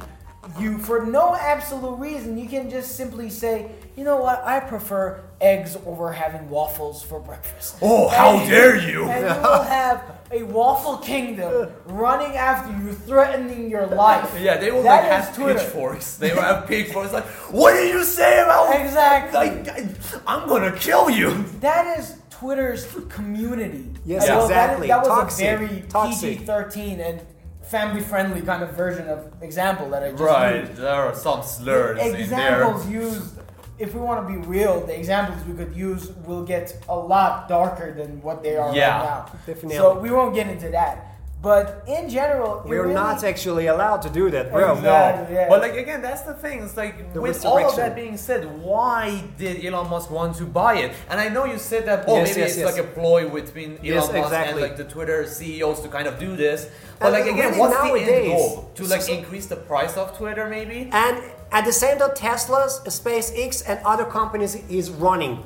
[SPEAKER 2] you for no absolute reason. You can just simply say, you know what, I prefer eggs over having waffles for breakfast.
[SPEAKER 3] Oh, how dare you.
[SPEAKER 2] And you will have a waffle kingdom running after you, threatening your life.
[SPEAKER 3] Yeah, they will
[SPEAKER 2] That
[SPEAKER 3] like have
[SPEAKER 2] Twitter.
[SPEAKER 3] pitchforks. They will have pitchforks. Like, what did you say about?
[SPEAKER 2] Exactly.
[SPEAKER 3] Like, I'm gonna kill you.
[SPEAKER 2] That is Twitter's community.
[SPEAKER 1] Yes,
[SPEAKER 2] And well,
[SPEAKER 1] exactly.
[SPEAKER 2] That, was
[SPEAKER 1] Toxic.
[SPEAKER 2] a very
[SPEAKER 1] Toxic.
[SPEAKER 2] PG-13 and family-friendly kind of version of example that I just
[SPEAKER 3] Right,
[SPEAKER 2] used.
[SPEAKER 3] there are some slurs in there.
[SPEAKER 2] examples used if we want to be real the examples we could use will get a lot darker than what they are
[SPEAKER 3] Yeah,
[SPEAKER 2] right now
[SPEAKER 1] definitely.
[SPEAKER 2] so we won't get into that but in general
[SPEAKER 1] We're
[SPEAKER 2] really-
[SPEAKER 1] not actually allowed to do that, bro.
[SPEAKER 2] Exactly.
[SPEAKER 3] No,
[SPEAKER 2] Yeah.
[SPEAKER 3] but like again, that's the thing. It's like
[SPEAKER 1] The
[SPEAKER 3] with all of that being said, why did Elon Musk want to buy it? And I know you said that oh
[SPEAKER 1] Yes,
[SPEAKER 3] maybe
[SPEAKER 1] yes,
[SPEAKER 3] it's
[SPEAKER 1] yes.
[SPEAKER 3] like a ploy between Elon
[SPEAKER 1] Yes,
[SPEAKER 3] Musk and like the Twitter CEOs to kind of do this. But
[SPEAKER 1] And
[SPEAKER 3] like again,
[SPEAKER 1] really
[SPEAKER 3] what's the
[SPEAKER 1] nowadays-
[SPEAKER 3] end goal? To like
[SPEAKER 1] so-
[SPEAKER 3] increase the price of Twitter, maybe?
[SPEAKER 1] And at the same time, Tesla's, SpaceX, and other companies is running.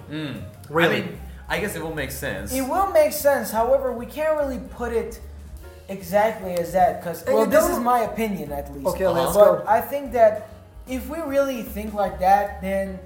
[SPEAKER 1] Really?
[SPEAKER 3] I mean, I guess it will make sense.
[SPEAKER 2] it will make sense however we can't really put it exactly as that because well this is my opinion at least
[SPEAKER 1] Okay, let's
[SPEAKER 2] but
[SPEAKER 1] go.
[SPEAKER 2] i think that if we really think like that then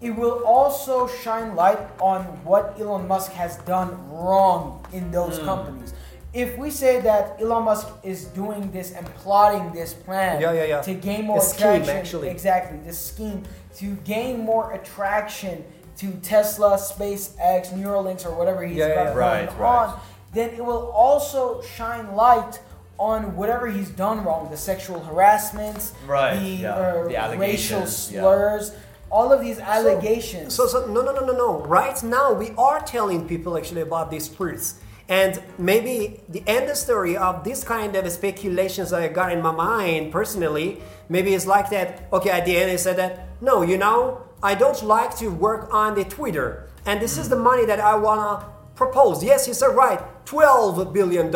[SPEAKER 2] it will also shine light on what Elon Musk has done wrong in those
[SPEAKER 1] Hmm.
[SPEAKER 2] companies. If we say that Elon Musk is doing this and plotting this plan
[SPEAKER 1] Yeah, yeah, yeah.
[SPEAKER 2] to gain more
[SPEAKER 1] scheme,
[SPEAKER 2] attraction,
[SPEAKER 1] actually.
[SPEAKER 2] exactly this scheme to gain more attraction to Tesla, SpaceX, Neuralinks, or whatever he's
[SPEAKER 1] Yeah,
[SPEAKER 2] got
[SPEAKER 3] Right, right.
[SPEAKER 2] on, then it will also shine light on whatever he's done wrong the sexual harassment,
[SPEAKER 3] Right,
[SPEAKER 2] the, uh,
[SPEAKER 3] The
[SPEAKER 2] racial slurs, all of these allegations.
[SPEAKER 1] So, so no, no, no, no, no. Right now, we are telling people actually about these truths. And maybe the end of story of this kind of speculations that I got in my mind personally, maybe it's like that. Okay, at the end, I said that, no, you know, I don't like to work on the Twitter. And this is the money that I want to propose. Yes, you said right. $12 billion.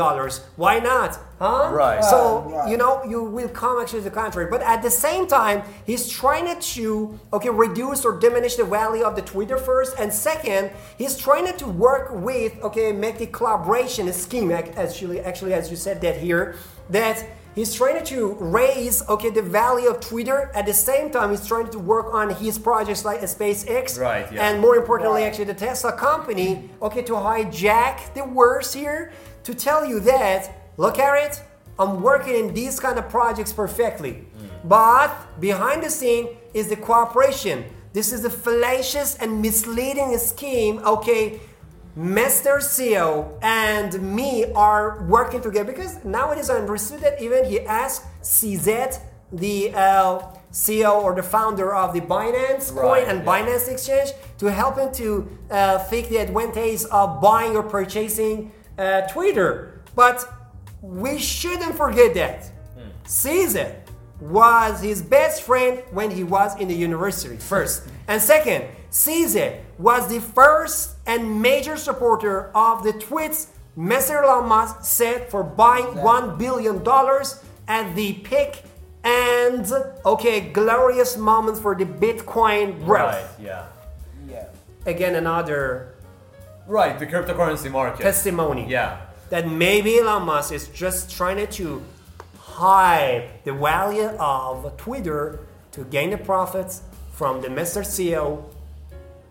[SPEAKER 1] Why not? Huh?
[SPEAKER 3] Right.
[SPEAKER 1] So,
[SPEAKER 2] Right.
[SPEAKER 1] you know, you will come actually to the country. But at the same time, he's trying to, okay, reduce or diminish the value of the Twitter first. And second, he's trying to work with, okay, make the collaboration scheme, actually, actually, as you said that here, that he's trying to raise, okay, the value of Twitter. At the same time, he's trying to work on his projects like SpaceX.
[SPEAKER 3] Right, yeah.
[SPEAKER 1] And more importantly,
[SPEAKER 2] Right.
[SPEAKER 1] actually, the Tesla company, okay, to hijack the words here to tell you that, look at it, I'm working in these kind of projects perfectly. Mm. But behind the scene is the cooperation. This is a fallacious and misleading scheme, okay? Mr. CEO and me are working together because nowadays I understood that even he asked CZ, the uh, CEO or the founder of the Binance coin and
[SPEAKER 3] yeah.
[SPEAKER 1] Binance exchange, to help him to uh, take the advantage of buying or purchasing uh, Twitter. But we shouldn't forget that CZ was his best friend when he was in the university, first. And second, CZ was the first and major supporter of the tweets Mr. Musk said for buying $1 billion at the peak and, okay, glorious moments for the Bitcoin growth.
[SPEAKER 3] Right, yeah.
[SPEAKER 2] yeah.
[SPEAKER 1] Again, another
[SPEAKER 3] Right, the cryptocurrency market.
[SPEAKER 1] testimony.
[SPEAKER 3] Yeah.
[SPEAKER 1] that maybe Elon Musk is just trying to hide the value of Twitter to gain the profits from the Mr. CEO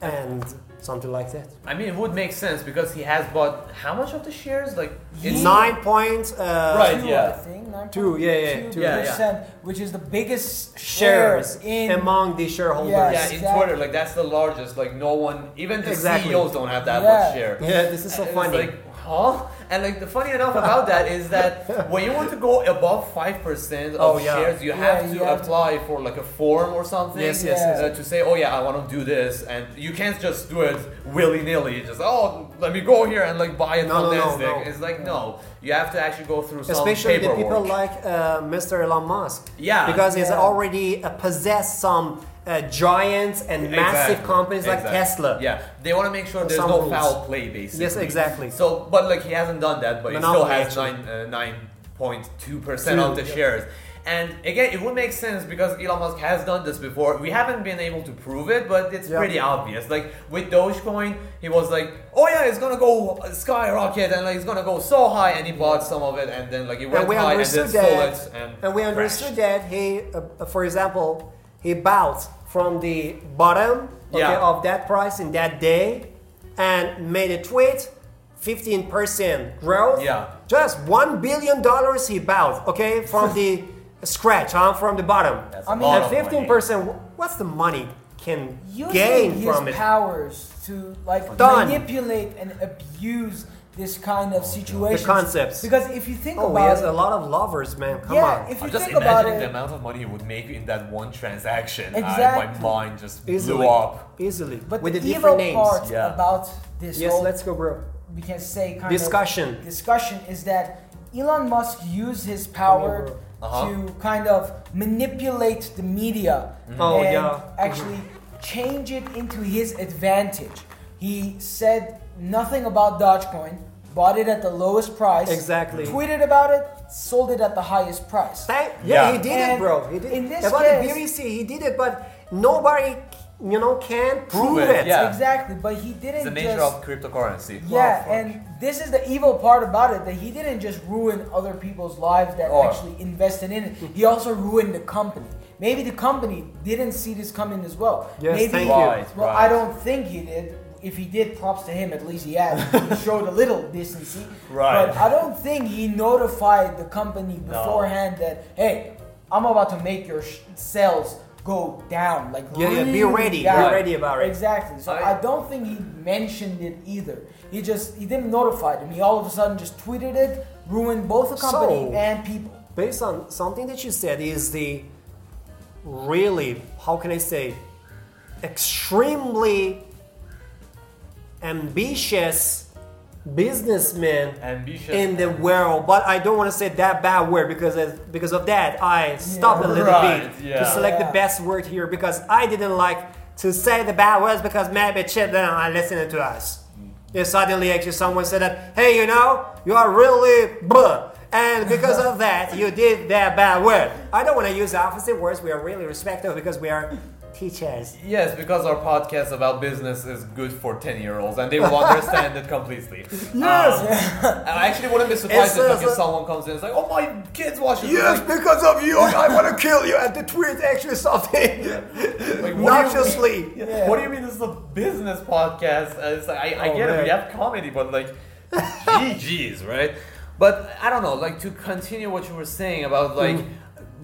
[SPEAKER 1] and something like that.
[SPEAKER 3] I mean, it would make sense because he has bought how much of the shares? Like, it's
[SPEAKER 1] Nine points. Uh,
[SPEAKER 3] Right.
[SPEAKER 2] Two,
[SPEAKER 3] yeah.
[SPEAKER 2] I think. 9.2%,
[SPEAKER 1] Two, yeah, yeah, two.
[SPEAKER 3] Yeah, yeah.
[SPEAKER 2] percent, which is the biggest
[SPEAKER 1] shares
[SPEAKER 2] in
[SPEAKER 1] among the shareholders.
[SPEAKER 2] Yeah.
[SPEAKER 3] Yeah, in
[SPEAKER 2] Exactly.
[SPEAKER 3] Twitter, like that's the largest. Like no one, even the
[SPEAKER 1] Exactly.
[SPEAKER 3] CEOs don't have that
[SPEAKER 2] Yeah.
[SPEAKER 3] much share.
[SPEAKER 1] Yeah, this is so
[SPEAKER 3] And it's
[SPEAKER 1] funny.
[SPEAKER 3] like, huh? And like the funny enough about that is that when you want to go above five percent of
[SPEAKER 1] Oh, yeah.
[SPEAKER 3] shares, you
[SPEAKER 2] Yeah,
[SPEAKER 3] have to
[SPEAKER 2] have-
[SPEAKER 3] apply for like a form or something.
[SPEAKER 1] Yes, yes,
[SPEAKER 2] yes.
[SPEAKER 3] uh, to say, oh yeah, I want to do this, and you can't just do it willy nilly. Just oh, let me go here and like buy it
[SPEAKER 1] No, no, no, no.
[SPEAKER 3] It's like no, you have to actually go through some
[SPEAKER 1] Especially the people like uh, Mr. Elon Musk.
[SPEAKER 3] Yeah.
[SPEAKER 1] Because he's already uh, possessed some uh, giants and massive
[SPEAKER 3] Exactly.
[SPEAKER 1] companies like
[SPEAKER 3] Exactly.
[SPEAKER 1] Tesla.
[SPEAKER 3] Yeah, they want to make sure there's
[SPEAKER 1] Some
[SPEAKER 3] no
[SPEAKER 1] rules.
[SPEAKER 3] foul play, basically.
[SPEAKER 1] Yes, exactly.
[SPEAKER 3] So, but like he hasn't done that, but he still has
[SPEAKER 1] actually.
[SPEAKER 3] nine uh, nine point two percent of the
[SPEAKER 1] yeah.
[SPEAKER 3] shares. And again, it would make sense because Elon Musk has done this before. We haven't been able to prove it, but it's
[SPEAKER 1] Yeah.
[SPEAKER 3] pretty obvious. Like with Dogecoin, he was like, "Oh yeah, it's gonna go skyrocket, and like it's gonna go so high," and he bought some of it, and then like it went
[SPEAKER 1] And we
[SPEAKER 3] high, and then
[SPEAKER 1] understood
[SPEAKER 3] sold it, and,
[SPEAKER 1] And we
[SPEAKER 3] crashed.
[SPEAKER 1] understood that he, uh, for example, he bought from the bottom okay,
[SPEAKER 3] Yeah.
[SPEAKER 1] of that price in that day and made a tweet 15% growth.
[SPEAKER 3] Yeah.
[SPEAKER 1] Just $1 billion he bought, okay, from the scratch, huh, from the bottom.
[SPEAKER 3] That's
[SPEAKER 2] I
[SPEAKER 3] a
[SPEAKER 2] mean-
[SPEAKER 3] lot
[SPEAKER 1] and
[SPEAKER 3] of money.
[SPEAKER 1] 15%, what's the money can
[SPEAKER 2] using
[SPEAKER 1] gain
[SPEAKER 2] his
[SPEAKER 1] from it?
[SPEAKER 2] powers to like
[SPEAKER 1] Done.
[SPEAKER 2] manipulate and abuse this kind of situation.
[SPEAKER 1] The concepts.
[SPEAKER 2] Because if you think
[SPEAKER 1] Oh, he
[SPEAKER 2] about
[SPEAKER 1] has
[SPEAKER 2] it,
[SPEAKER 1] a lot of lovers, man. Come
[SPEAKER 2] yeah,
[SPEAKER 1] on.
[SPEAKER 2] if you
[SPEAKER 3] I'm just
[SPEAKER 2] think about
[SPEAKER 3] imagining the amount of money he would make in that one transaction. I-
[SPEAKER 2] Exactly.
[SPEAKER 3] my mind just
[SPEAKER 1] Easily.
[SPEAKER 3] blew up.
[SPEAKER 1] Easily.
[SPEAKER 2] but
[SPEAKER 1] With
[SPEAKER 2] the,
[SPEAKER 1] the,
[SPEAKER 2] evil
[SPEAKER 1] different names.
[SPEAKER 2] part
[SPEAKER 3] Yeah.
[SPEAKER 2] about this
[SPEAKER 1] Yes,
[SPEAKER 2] whole
[SPEAKER 1] let's go, bro.
[SPEAKER 2] we can say kind
[SPEAKER 1] Discussion.
[SPEAKER 2] of discussion is that Elon Musk used his power
[SPEAKER 3] Uh-huh.
[SPEAKER 2] to kind of manipulate the media
[SPEAKER 1] Oh,
[SPEAKER 2] and
[SPEAKER 1] yeah.
[SPEAKER 2] actually change it into his advantage. He said nothing about Dogecoin, bought it at the lowest price,
[SPEAKER 1] Exactly.
[SPEAKER 2] tweeted about it, sold it at the highest price.
[SPEAKER 1] Thank, yeah,
[SPEAKER 3] Yeah.
[SPEAKER 1] he did it, bro. He did
[SPEAKER 2] in this
[SPEAKER 1] About
[SPEAKER 2] case-
[SPEAKER 1] the BBC, he did it, but nobody, you know, can prove,
[SPEAKER 3] it,
[SPEAKER 1] it.
[SPEAKER 3] yeah.
[SPEAKER 2] Exactly, but he didn't
[SPEAKER 3] It's the nature
[SPEAKER 2] just
[SPEAKER 3] of cryptocurrency.
[SPEAKER 2] Yeah,
[SPEAKER 1] fuck.
[SPEAKER 2] and this is the evil part about it that he didn't just ruin other people's lives that
[SPEAKER 3] Or-
[SPEAKER 2] actually invested in it. He also ruined the company. Maybe the company didn't see this coming as well.
[SPEAKER 1] Yes,
[SPEAKER 2] Maybe,
[SPEAKER 1] thank you.
[SPEAKER 2] Well,
[SPEAKER 3] right.
[SPEAKER 2] I don't think he did. If he did, props to him. At least he had. he showed a little decency.
[SPEAKER 3] Right.
[SPEAKER 2] But I don't think he notified the company beforehand that hey, I'm about to make your sh- sales go down. Like
[SPEAKER 1] Yeah, yeah, be
[SPEAKER 2] really
[SPEAKER 1] ready, be ready about it.
[SPEAKER 2] Exactly. So
[SPEAKER 3] I-
[SPEAKER 2] I, don't think he mentioned it either. He just he didn't notify them. He all of a sudden just tweeted it, ruined both the company
[SPEAKER 1] So-
[SPEAKER 2] and people.
[SPEAKER 1] Based on something that you said, is the really, how can I say, extremely ambitious businessman
[SPEAKER 3] Ambitious.
[SPEAKER 1] in the world. But I don't want to say that bad word because of, because of that I stopped a little
[SPEAKER 3] Right,
[SPEAKER 1] bit to select
[SPEAKER 2] Yeah.
[SPEAKER 1] the best word here because I didn't like to say the bad words because maybe children are listening to us. Mm. If suddenly actually someone said that, hey, you know, you are really blah. And because of that, you did that bad word. I don't want to use opposite words. We are really respectful because we are teachers.
[SPEAKER 3] Yes, because our podcast about business is good for 10 year olds and they will understand it completely. Yes! and I actually wouldn't be surprised
[SPEAKER 1] It's,
[SPEAKER 3] if
[SPEAKER 1] uh,
[SPEAKER 3] someone comes in and is like, oh, my kids watch this.
[SPEAKER 1] Yes,
[SPEAKER 3] Like,
[SPEAKER 1] because of you, I want to kill you. And the tweet actually something
[SPEAKER 3] Like, what do you.
[SPEAKER 2] Yeah.
[SPEAKER 3] What do you mean this is a business podcast? Uh, like, I, I
[SPEAKER 1] Oh,
[SPEAKER 3] get it, we have comedy, but like, GG's, right? But I don't know, like to continue what you were saying about like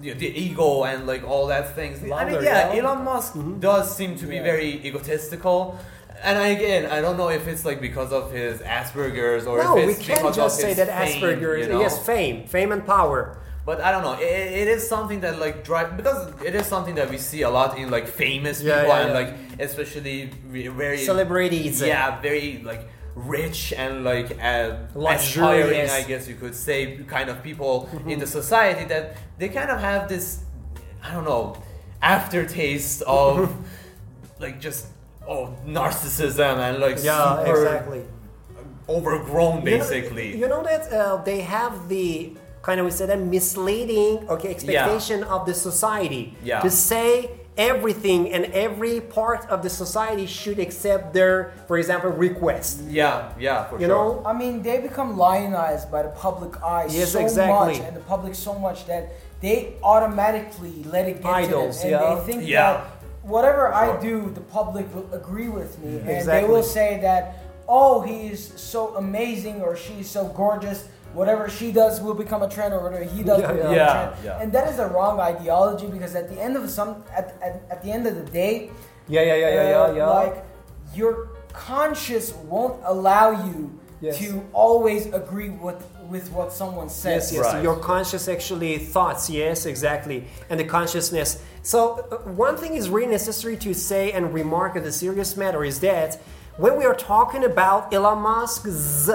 [SPEAKER 3] the, the ego and like all that things. I mean, yeah,
[SPEAKER 1] yeah.
[SPEAKER 3] Elon Musk does seem to be
[SPEAKER 2] Yeah.
[SPEAKER 3] very egotistical. And again, I don't know if it's like because of his Asperger's or
[SPEAKER 1] No,
[SPEAKER 3] if
[SPEAKER 1] we can't
[SPEAKER 3] because
[SPEAKER 1] just say that
[SPEAKER 3] fame,
[SPEAKER 1] Asperger's.
[SPEAKER 3] you know?
[SPEAKER 1] Yes, fame, fame and power.
[SPEAKER 3] But I don't know. It, it is something that like drive because it is something that we see a lot in like famous
[SPEAKER 1] Yeah,
[SPEAKER 3] people and like especially very
[SPEAKER 1] Celebrities.
[SPEAKER 3] Yeah, very like rich and like uh, aspiring, I guess you could say, kind of people
[SPEAKER 1] Mm-hmm.
[SPEAKER 3] in the society that they kind of have this, I don't know, aftertaste of like just oh narcissism and like
[SPEAKER 1] Yeah, exactly.
[SPEAKER 3] overgrown
[SPEAKER 1] You know-
[SPEAKER 3] basically.
[SPEAKER 1] You know, that uh, they have the kind of we said a misleading okay expectation of the society
[SPEAKER 3] Yeah.
[SPEAKER 1] to say everything and every part of the society should accept their, for example, request.
[SPEAKER 3] Yeah, yeah, for sure.
[SPEAKER 1] You
[SPEAKER 3] sure.
[SPEAKER 1] know?
[SPEAKER 2] I mean, they become lionized by the public eye
[SPEAKER 1] Yes,
[SPEAKER 2] so
[SPEAKER 1] exactly.
[SPEAKER 2] much, and the public so much that they automatically let it get
[SPEAKER 1] Idols,
[SPEAKER 2] to them,
[SPEAKER 1] yeah.
[SPEAKER 2] and they think
[SPEAKER 3] Yeah.
[SPEAKER 2] that whatever I do, the public will agree with me, and they will say that, oh, he is so amazing or she is so gorgeous. Whatever she does will become a trend, or whatever he does
[SPEAKER 1] Yeah,
[SPEAKER 2] will become
[SPEAKER 3] Yeah,
[SPEAKER 2] a trend.
[SPEAKER 3] yeah.
[SPEAKER 2] And that is the wrong ideology because at the end of some, at, at, at the end of the day,
[SPEAKER 1] Yeah, yeah, yeah, yeah,
[SPEAKER 2] uh,
[SPEAKER 1] yeah, yeah.
[SPEAKER 2] Like your conscience won't allow you
[SPEAKER 1] Yes.
[SPEAKER 2] to always agree with with what someone says.
[SPEAKER 1] Yes, yes.
[SPEAKER 3] Right.
[SPEAKER 1] Your conscious actually thoughts. Yes, exactly. And the consciousness. So uh, one thing is really necessary to say and remark as a serious matter is that when we are talking about Elon Musk's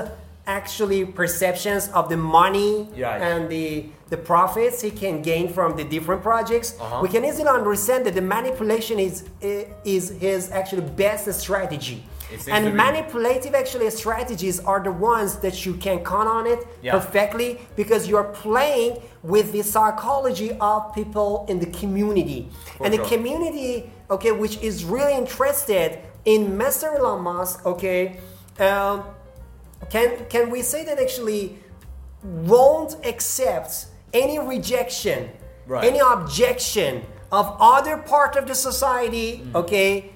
[SPEAKER 1] actually perceptions of the money
[SPEAKER 3] Yeah.
[SPEAKER 1] and the the profits he can gain from the different projects,
[SPEAKER 3] Uh-huh.
[SPEAKER 1] we can easily understand that the manipulation is is his actually best strategy. And manipulative actually strategies are the ones that you can count on it
[SPEAKER 3] Yeah.
[SPEAKER 1] perfectly because you're playing with the psychology of people in the community. and the community, okay, which is really interested in Mr. Elon Musk, okay, um, can, can we say that actually won't accept any rejection,
[SPEAKER 3] Right.
[SPEAKER 1] any objection of other part of the society,
[SPEAKER 3] Mm.
[SPEAKER 1] okay,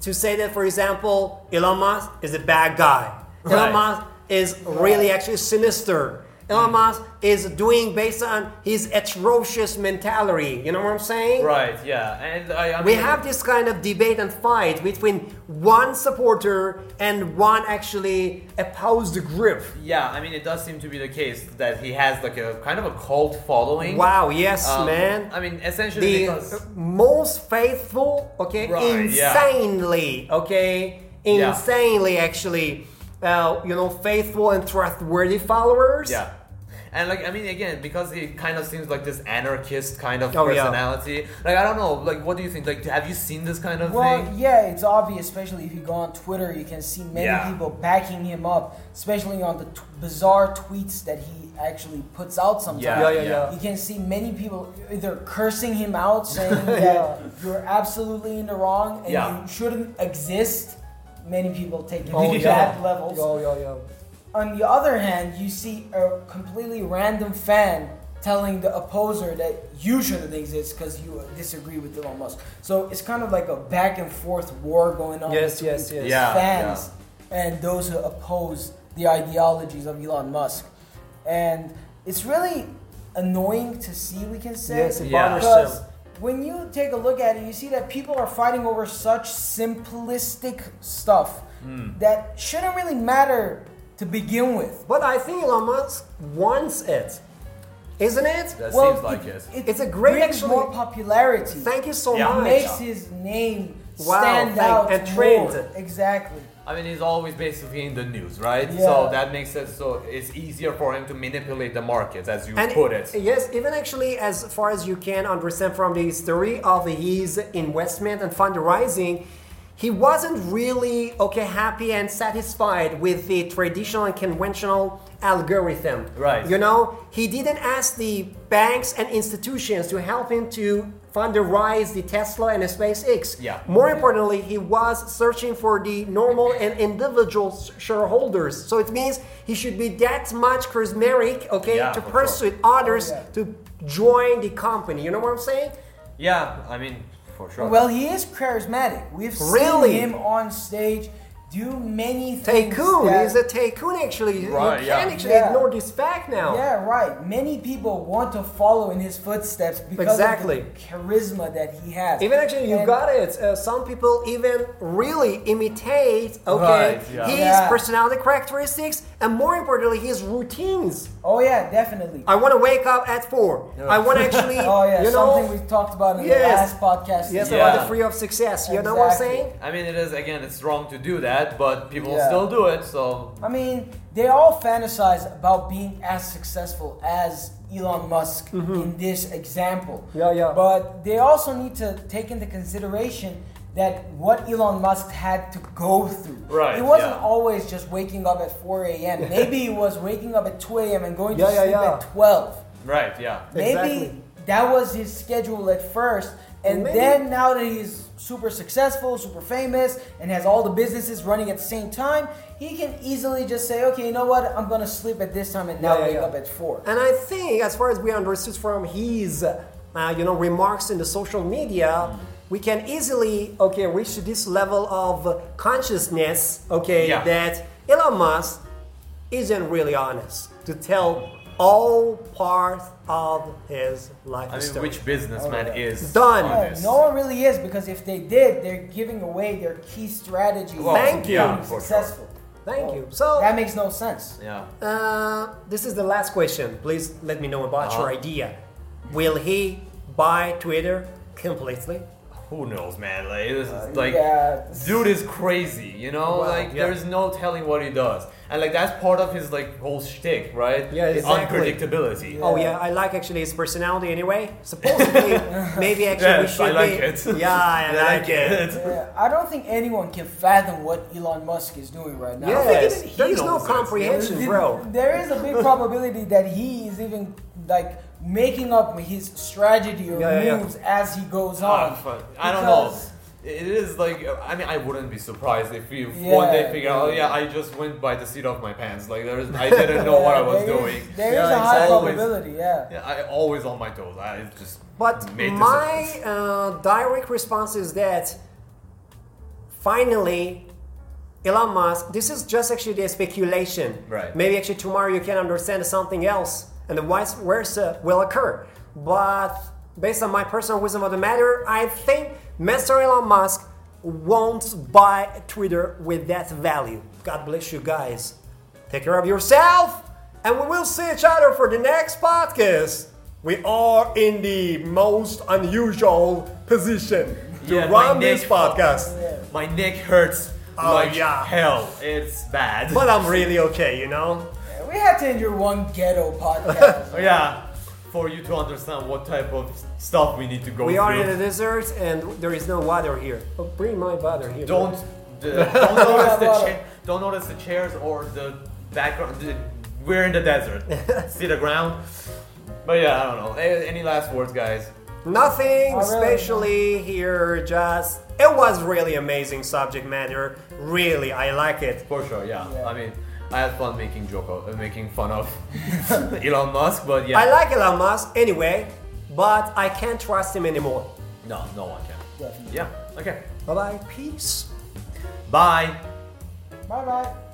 [SPEAKER 1] to say that, for example, Elon Musk is a bad guy. Elon Musk is really actually sinister. Elon Musk is doing based on his atrocious mentality. You know what I'm saying?
[SPEAKER 3] Right, yeah. And I, I
[SPEAKER 1] We
[SPEAKER 3] mean,
[SPEAKER 1] have this kind of debate and fight between one supporter and one actually opposed group.
[SPEAKER 3] Yeah, I mean, it does seem to be the case that he has like a kind of a cult following.
[SPEAKER 1] Wow, yes,
[SPEAKER 3] Um,
[SPEAKER 1] man.
[SPEAKER 3] I mean, essentially
[SPEAKER 1] the
[SPEAKER 3] because
[SPEAKER 1] most faithful, okay,
[SPEAKER 3] Right, yeah.
[SPEAKER 1] insanely, okay,
[SPEAKER 3] Yeah.
[SPEAKER 1] insanely actually, uh, you know, faithful and trustworthy followers.
[SPEAKER 3] Yeah. And like I mean again because he kind of seems like this anarchist kind of
[SPEAKER 1] Oh, yeah.
[SPEAKER 3] personality. Like I don't know, like what do you think? Like have you seen this kind of
[SPEAKER 2] Well,
[SPEAKER 3] thing?
[SPEAKER 2] yeah, it's obvious, especially if you go on Twitter, you can see many
[SPEAKER 3] Yeah.
[SPEAKER 2] people backing him up, especially on the t- bizarre tweets that he actually puts out sometimes.
[SPEAKER 3] Yeah,
[SPEAKER 1] Yeah, yeah, yeah.
[SPEAKER 2] You can see many people either cursing him out, saying that you're absolutely in the wrong and
[SPEAKER 3] Yeah.
[SPEAKER 2] you shouldn't exist. Many people take it
[SPEAKER 1] Oh,
[SPEAKER 2] to
[SPEAKER 1] yeah.
[SPEAKER 2] that levels.
[SPEAKER 1] Yo, yo, yo.
[SPEAKER 2] On the other hand, you see a completely random fan telling the opposer that you shouldn't exist because you disagree with Elon Musk. So it's kind of like a back and forth war going on
[SPEAKER 1] Yes,
[SPEAKER 2] between
[SPEAKER 1] yes, yes.
[SPEAKER 3] Yeah,
[SPEAKER 2] fans and those who oppose the ideologies of Elon Musk. And it's really annoying to see, we can say.
[SPEAKER 1] Yes, it
[SPEAKER 3] Yeah.
[SPEAKER 1] bothers
[SPEAKER 2] Because
[SPEAKER 1] him.
[SPEAKER 2] when you take a look at it, you see that people are fighting over such simplistic stuff
[SPEAKER 1] Hmm.
[SPEAKER 2] that shouldn't really matter to begin with.
[SPEAKER 1] But I think Elon Musk wants it, isn't it?
[SPEAKER 3] That seems like it.
[SPEAKER 1] It's a great
[SPEAKER 2] brings
[SPEAKER 1] actually-
[SPEAKER 2] more popularity.
[SPEAKER 1] Thank you so
[SPEAKER 3] Yeah.
[SPEAKER 2] It
[SPEAKER 1] much.
[SPEAKER 2] makes his name
[SPEAKER 1] Wow,
[SPEAKER 2] stand
[SPEAKER 1] thank-
[SPEAKER 2] out
[SPEAKER 1] and
[SPEAKER 2] more.
[SPEAKER 1] trend.
[SPEAKER 2] Exactly.
[SPEAKER 3] I mean, he's always basically in the news, right?
[SPEAKER 2] Yeah.
[SPEAKER 3] So that makes it so it's easier for him to manipulate the markets, as you
[SPEAKER 1] And
[SPEAKER 3] put it.
[SPEAKER 1] Yes, even actually as far as you can understand from the history of his investment and fundraising, he wasn't really okay happy and satisfied with the traditional and conventional algorithm.
[SPEAKER 3] Right.
[SPEAKER 1] You know, he didn't ask the banks and institutions to help him to fundraise the Tesla and the SpaceX.
[SPEAKER 3] Yeah.
[SPEAKER 1] More importantly, he was searching for the normal and individual shareholders. So it means he should be that much charismatic, okay,
[SPEAKER 3] Yeah,
[SPEAKER 1] to
[SPEAKER 3] for sure.
[SPEAKER 1] persuade others
[SPEAKER 2] Oh, yeah.
[SPEAKER 1] to join the company. You know what I'm saying?
[SPEAKER 3] Yeah, I mean, for sure.
[SPEAKER 2] Well, he is charismatic. We've
[SPEAKER 1] Really?
[SPEAKER 2] seen him on stage do many things.
[SPEAKER 1] Tycoon.
[SPEAKER 2] that-
[SPEAKER 1] He's a tycoon, actually.
[SPEAKER 3] Right,
[SPEAKER 1] you can't actually
[SPEAKER 2] Yeah.
[SPEAKER 1] ignore this fact now.
[SPEAKER 2] Yeah, right. Many people want to follow in his footsteps because
[SPEAKER 1] Exactly.
[SPEAKER 2] of the charisma that he has.
[SPEAKER 1] Even actually, you
[SPEAKER 2] And-
[SPEAKER 1] got it. Uh, some people even really imitate, okay,
[SPEAKER 3] Right, yeah.
[SPEAKER 1] his
[SPEAKER 2] Yeah.
[SPEAKER 1] personality characteristics and more importantly, his routines.
[SPEAKER 2] Oh yeah, definitely.
[SPEAKER 1] I want to wake up at four. I want to actually,
[SPEAKER 2] Oh yeah,
[SPEAKER 1] you
[SPEAKER 2] something
[SPEAKER 1] know,
[SPEAKER 2] we talked about in
[SPEAKER 1] Yes.
[SPEAKER 2] the last podcast.
[SPEAKER 1] yes,
[SPEAKER 3] Yeah.
[SPEAKER 1] about the free of success. You know what I'm saying?
[SPEAKER 3] I mean, it is again, it's wrong to do that, but people
[SPEAKER 2] Yeah.
[SPEAKER 3] still do it. So
[SPEAKER 2] I mean, they all fantasize about being as successful as Elon Musk in this example.
[SPEAKER 1] Mm-hmm. Yeah, yeah.
[SPEAKER 2] But they also need to take into consideration that what Elon Musk had to go through.
[SPEAKER 3] Right,
[SPEAKER 2] It wasn't
[SPEAKER 3] yeah.
[SPEAKER 2] always just waking up at 4 a.m. Maybe it was waking up at 2 a.m. and going to
[SPEAKER 1] Yeah, yeah,
[SPEAKER 2] sleep at 12.
[SPEAKER 3] right, yeah.
[SPEAKER 2] Maybe
[SPEAKER 1] Exactly.
[SPEAKER 2] that was his schedule at first, And
[SPEAKER 1] Maybe-
[SPEAKER 2] then now that he's super successful, super famous, and has all the businesses running at the same time, he can easily just say, okay, you know what? I'm gonna sleep at this time and now
[SPEAKER 1] Yeah, yeah,
[SPEAKER 2] wake
[SPEAKER 1] yeah.
[SPEAKER 2] up at four.
[SPEAKER 1] And I think, as far as we understood from his, uh, you know, remarks in the social media, we can easily, okay, reach to this level of consciousness, okay,
[SPEAKER 3] Yeah.
[SPEAKER 1] that Elon Musk isn't really honest to tell all part of his life
[SPEAKER 3] I mean,
[SPEAKER 1] story.
[SPEAKER 3] which businessman
[SPEAKER 2] Oh,
[SPEAKER 3] is
[SPEAKER 1] Done.
[SPEAKER 2] Yeah,
[SPEAKER 3] honest?
[SPEAKER 2] no one really is because if they did, they're giving away their key strategy.
[SPEAKER 3] Well,
[SPEAKER 1] Thank you.
[SPEAKER 2] being
[SPEAKER 3] yeah, for sure.
[SPEAKER 2] successful.
[SPEAKER 1] Thank
[SPEAKER 2] Well,
[SPEAKER 1] you. So,
[SPEAKER 2] that makes no sense.
[SPEAKER 3] Yeah.
[SPEAKER 1] uh, this is the last question. Please let me know about your
[SPEAKER 3] Uh-huh.
[SPEAKER 1] idea. Will he buy Twitter completely?
[SPEAKER 3] Who knows, man? Like, it's
[SPEAKER 2] Uh,
[SPEAKER 3] like
[SPEAKER 2] yeah.
[SPEAKER 3] dude is crazy, you know?
[SPEAKER 1] Wow,
[SPEAKER 3] like
[SPEAKER 1] yeah.
[SPEAKER 3] there's no telling what he does. And like that's part of his like whole shtick, right?
[SPEAKER 1] Yeah,
[SPEAKER 3] His
[SPEAKER 1] exactly.
[SPEAKER 3] unpredictability.
[SPEAKER 1] Oh yeah, I like actually his personality anyway. Supposedly, maybe actually we
[SPEAKER 3] Yes,
[SPEAKER 1] should
[SPEAKER 3] I like
[SPEAKER 1] be.
[SPEAKER 3] it.
[SPEAKER 1] Yeah, I like it.
[SPEAKER 2] Yeah, I don't think anyone can fathom what Elon Musk is doing right now.
[SPEAKER 3] I think
[SPEAKER 1] Yes,
[SPEAKER 3] even he
[SPEAKER 1] there is no
[SPEAKER 3] knows this.
[SPEAKER 1] comprehension, bro.
[SPEAKER 2] There is a big probability that he is even like making up his strategy or
[SPEAKER 1] Yeah, yeah, yeah.
[SPEAKER 2] moves as he goes
[SPEAKER 3] Ah,
[SPEAKER 2] on.
[SPEAKER 3] fuck. I don't know.
[SPEAKER 2] Because-
[SPEAKER 3] It is like I mean I wouldn't be surprised if you
[SPEAKER 2] Yeah,
[SPEAKER 3] one day figure out oh
[SPEAKER 2] yeah.
[SPEAKER 3] yeah I just went by the seat of my pants like there's I didn't know what I was
[SPEAKER 2] there is-
[SPEAKER 3] doing.
[SPEAKER 2] There is
[SPEAKER 1] Yeah,
[SPEAKER 2] a high
[SPEAKER 3] exactly.
[SPEAKER 2] probability, yeah.
[SPEAKER 3] Yeah, I always on my toes. I just
[SPEAKER 1] But
[SPEAKER 3] made
[SPEAKER 1] my uh, direct response is that finally, Elon Musk. This is just actually the speculation.
[SPEAKER 3] Right.
[SPEAKER 1] Maybe actually tomorrow you can understand something else, and the vice versa will occur. But based on my personal wisdom of the matter, I think Mr. Elon Musk won't buy Twitter with that value. God bless you guys. Take care of yourself, and we will see each other for the next podcast. We are in the most unusual position to
[SPEAKER 3] Yeah,
[SPEAKER 1] run
[SPEAKER 3] my
[SPEAKER 1] this
[SPEAKER 3] neck-
[SPEAKER 1] podcast.
[SPEAKER 3] My neck hurts
[SPEAKER 1] Oh,
[SPEAKER 3] like
[SPEAKER 1] yeah.
[SPEAKER 3] hell. It's bad.
[SPEAKER 1] But I'm really okay, you know?
[SPEAKER 2] We had to endure one ghetto podcast.
[SPEAKER 3] Yeah, for you to understand what type of stuff we need to go
[SPEAKER 1] We
[SPEAKER 3] through.
[SPEAKER 1] are in the desert and there is no water here. Oh, bring my water here.
[SPEAKER 3] don't
[SPEAKER 1] bro.
[SPEAKER 3] uh, don't notice the cha- don't notice the chairs or the background. the- we're in the desert. See the ground. But yeah, I don't know. A- Any last words, guys?
[SPEAKER 1] Nothing
[SPEAKER 2] Oh, really?
[SPEAKER 1] especially here, just it was really amazing subject matter. Really, I like it.
[SPEAKER 3] For sure, yeah.
[SPEAKER 2] Yeah.
[SPEAKER 3] I mean, I had fun making joke of, uh, making fun of Elon Musk, but yeah.
[SPEAKER 1] I like Elon Musk anyway, but I can't trust him anymore.
[SPEAKER 3] no, no one can.
[SPEAKER 2] Definitely.
[SPEAKER 3] Yeah. Okay.
[SPEAKER 1] Bye bye, peace.
[SPEAKER 3] Bye.
[SPEAKER 2] Bye bye.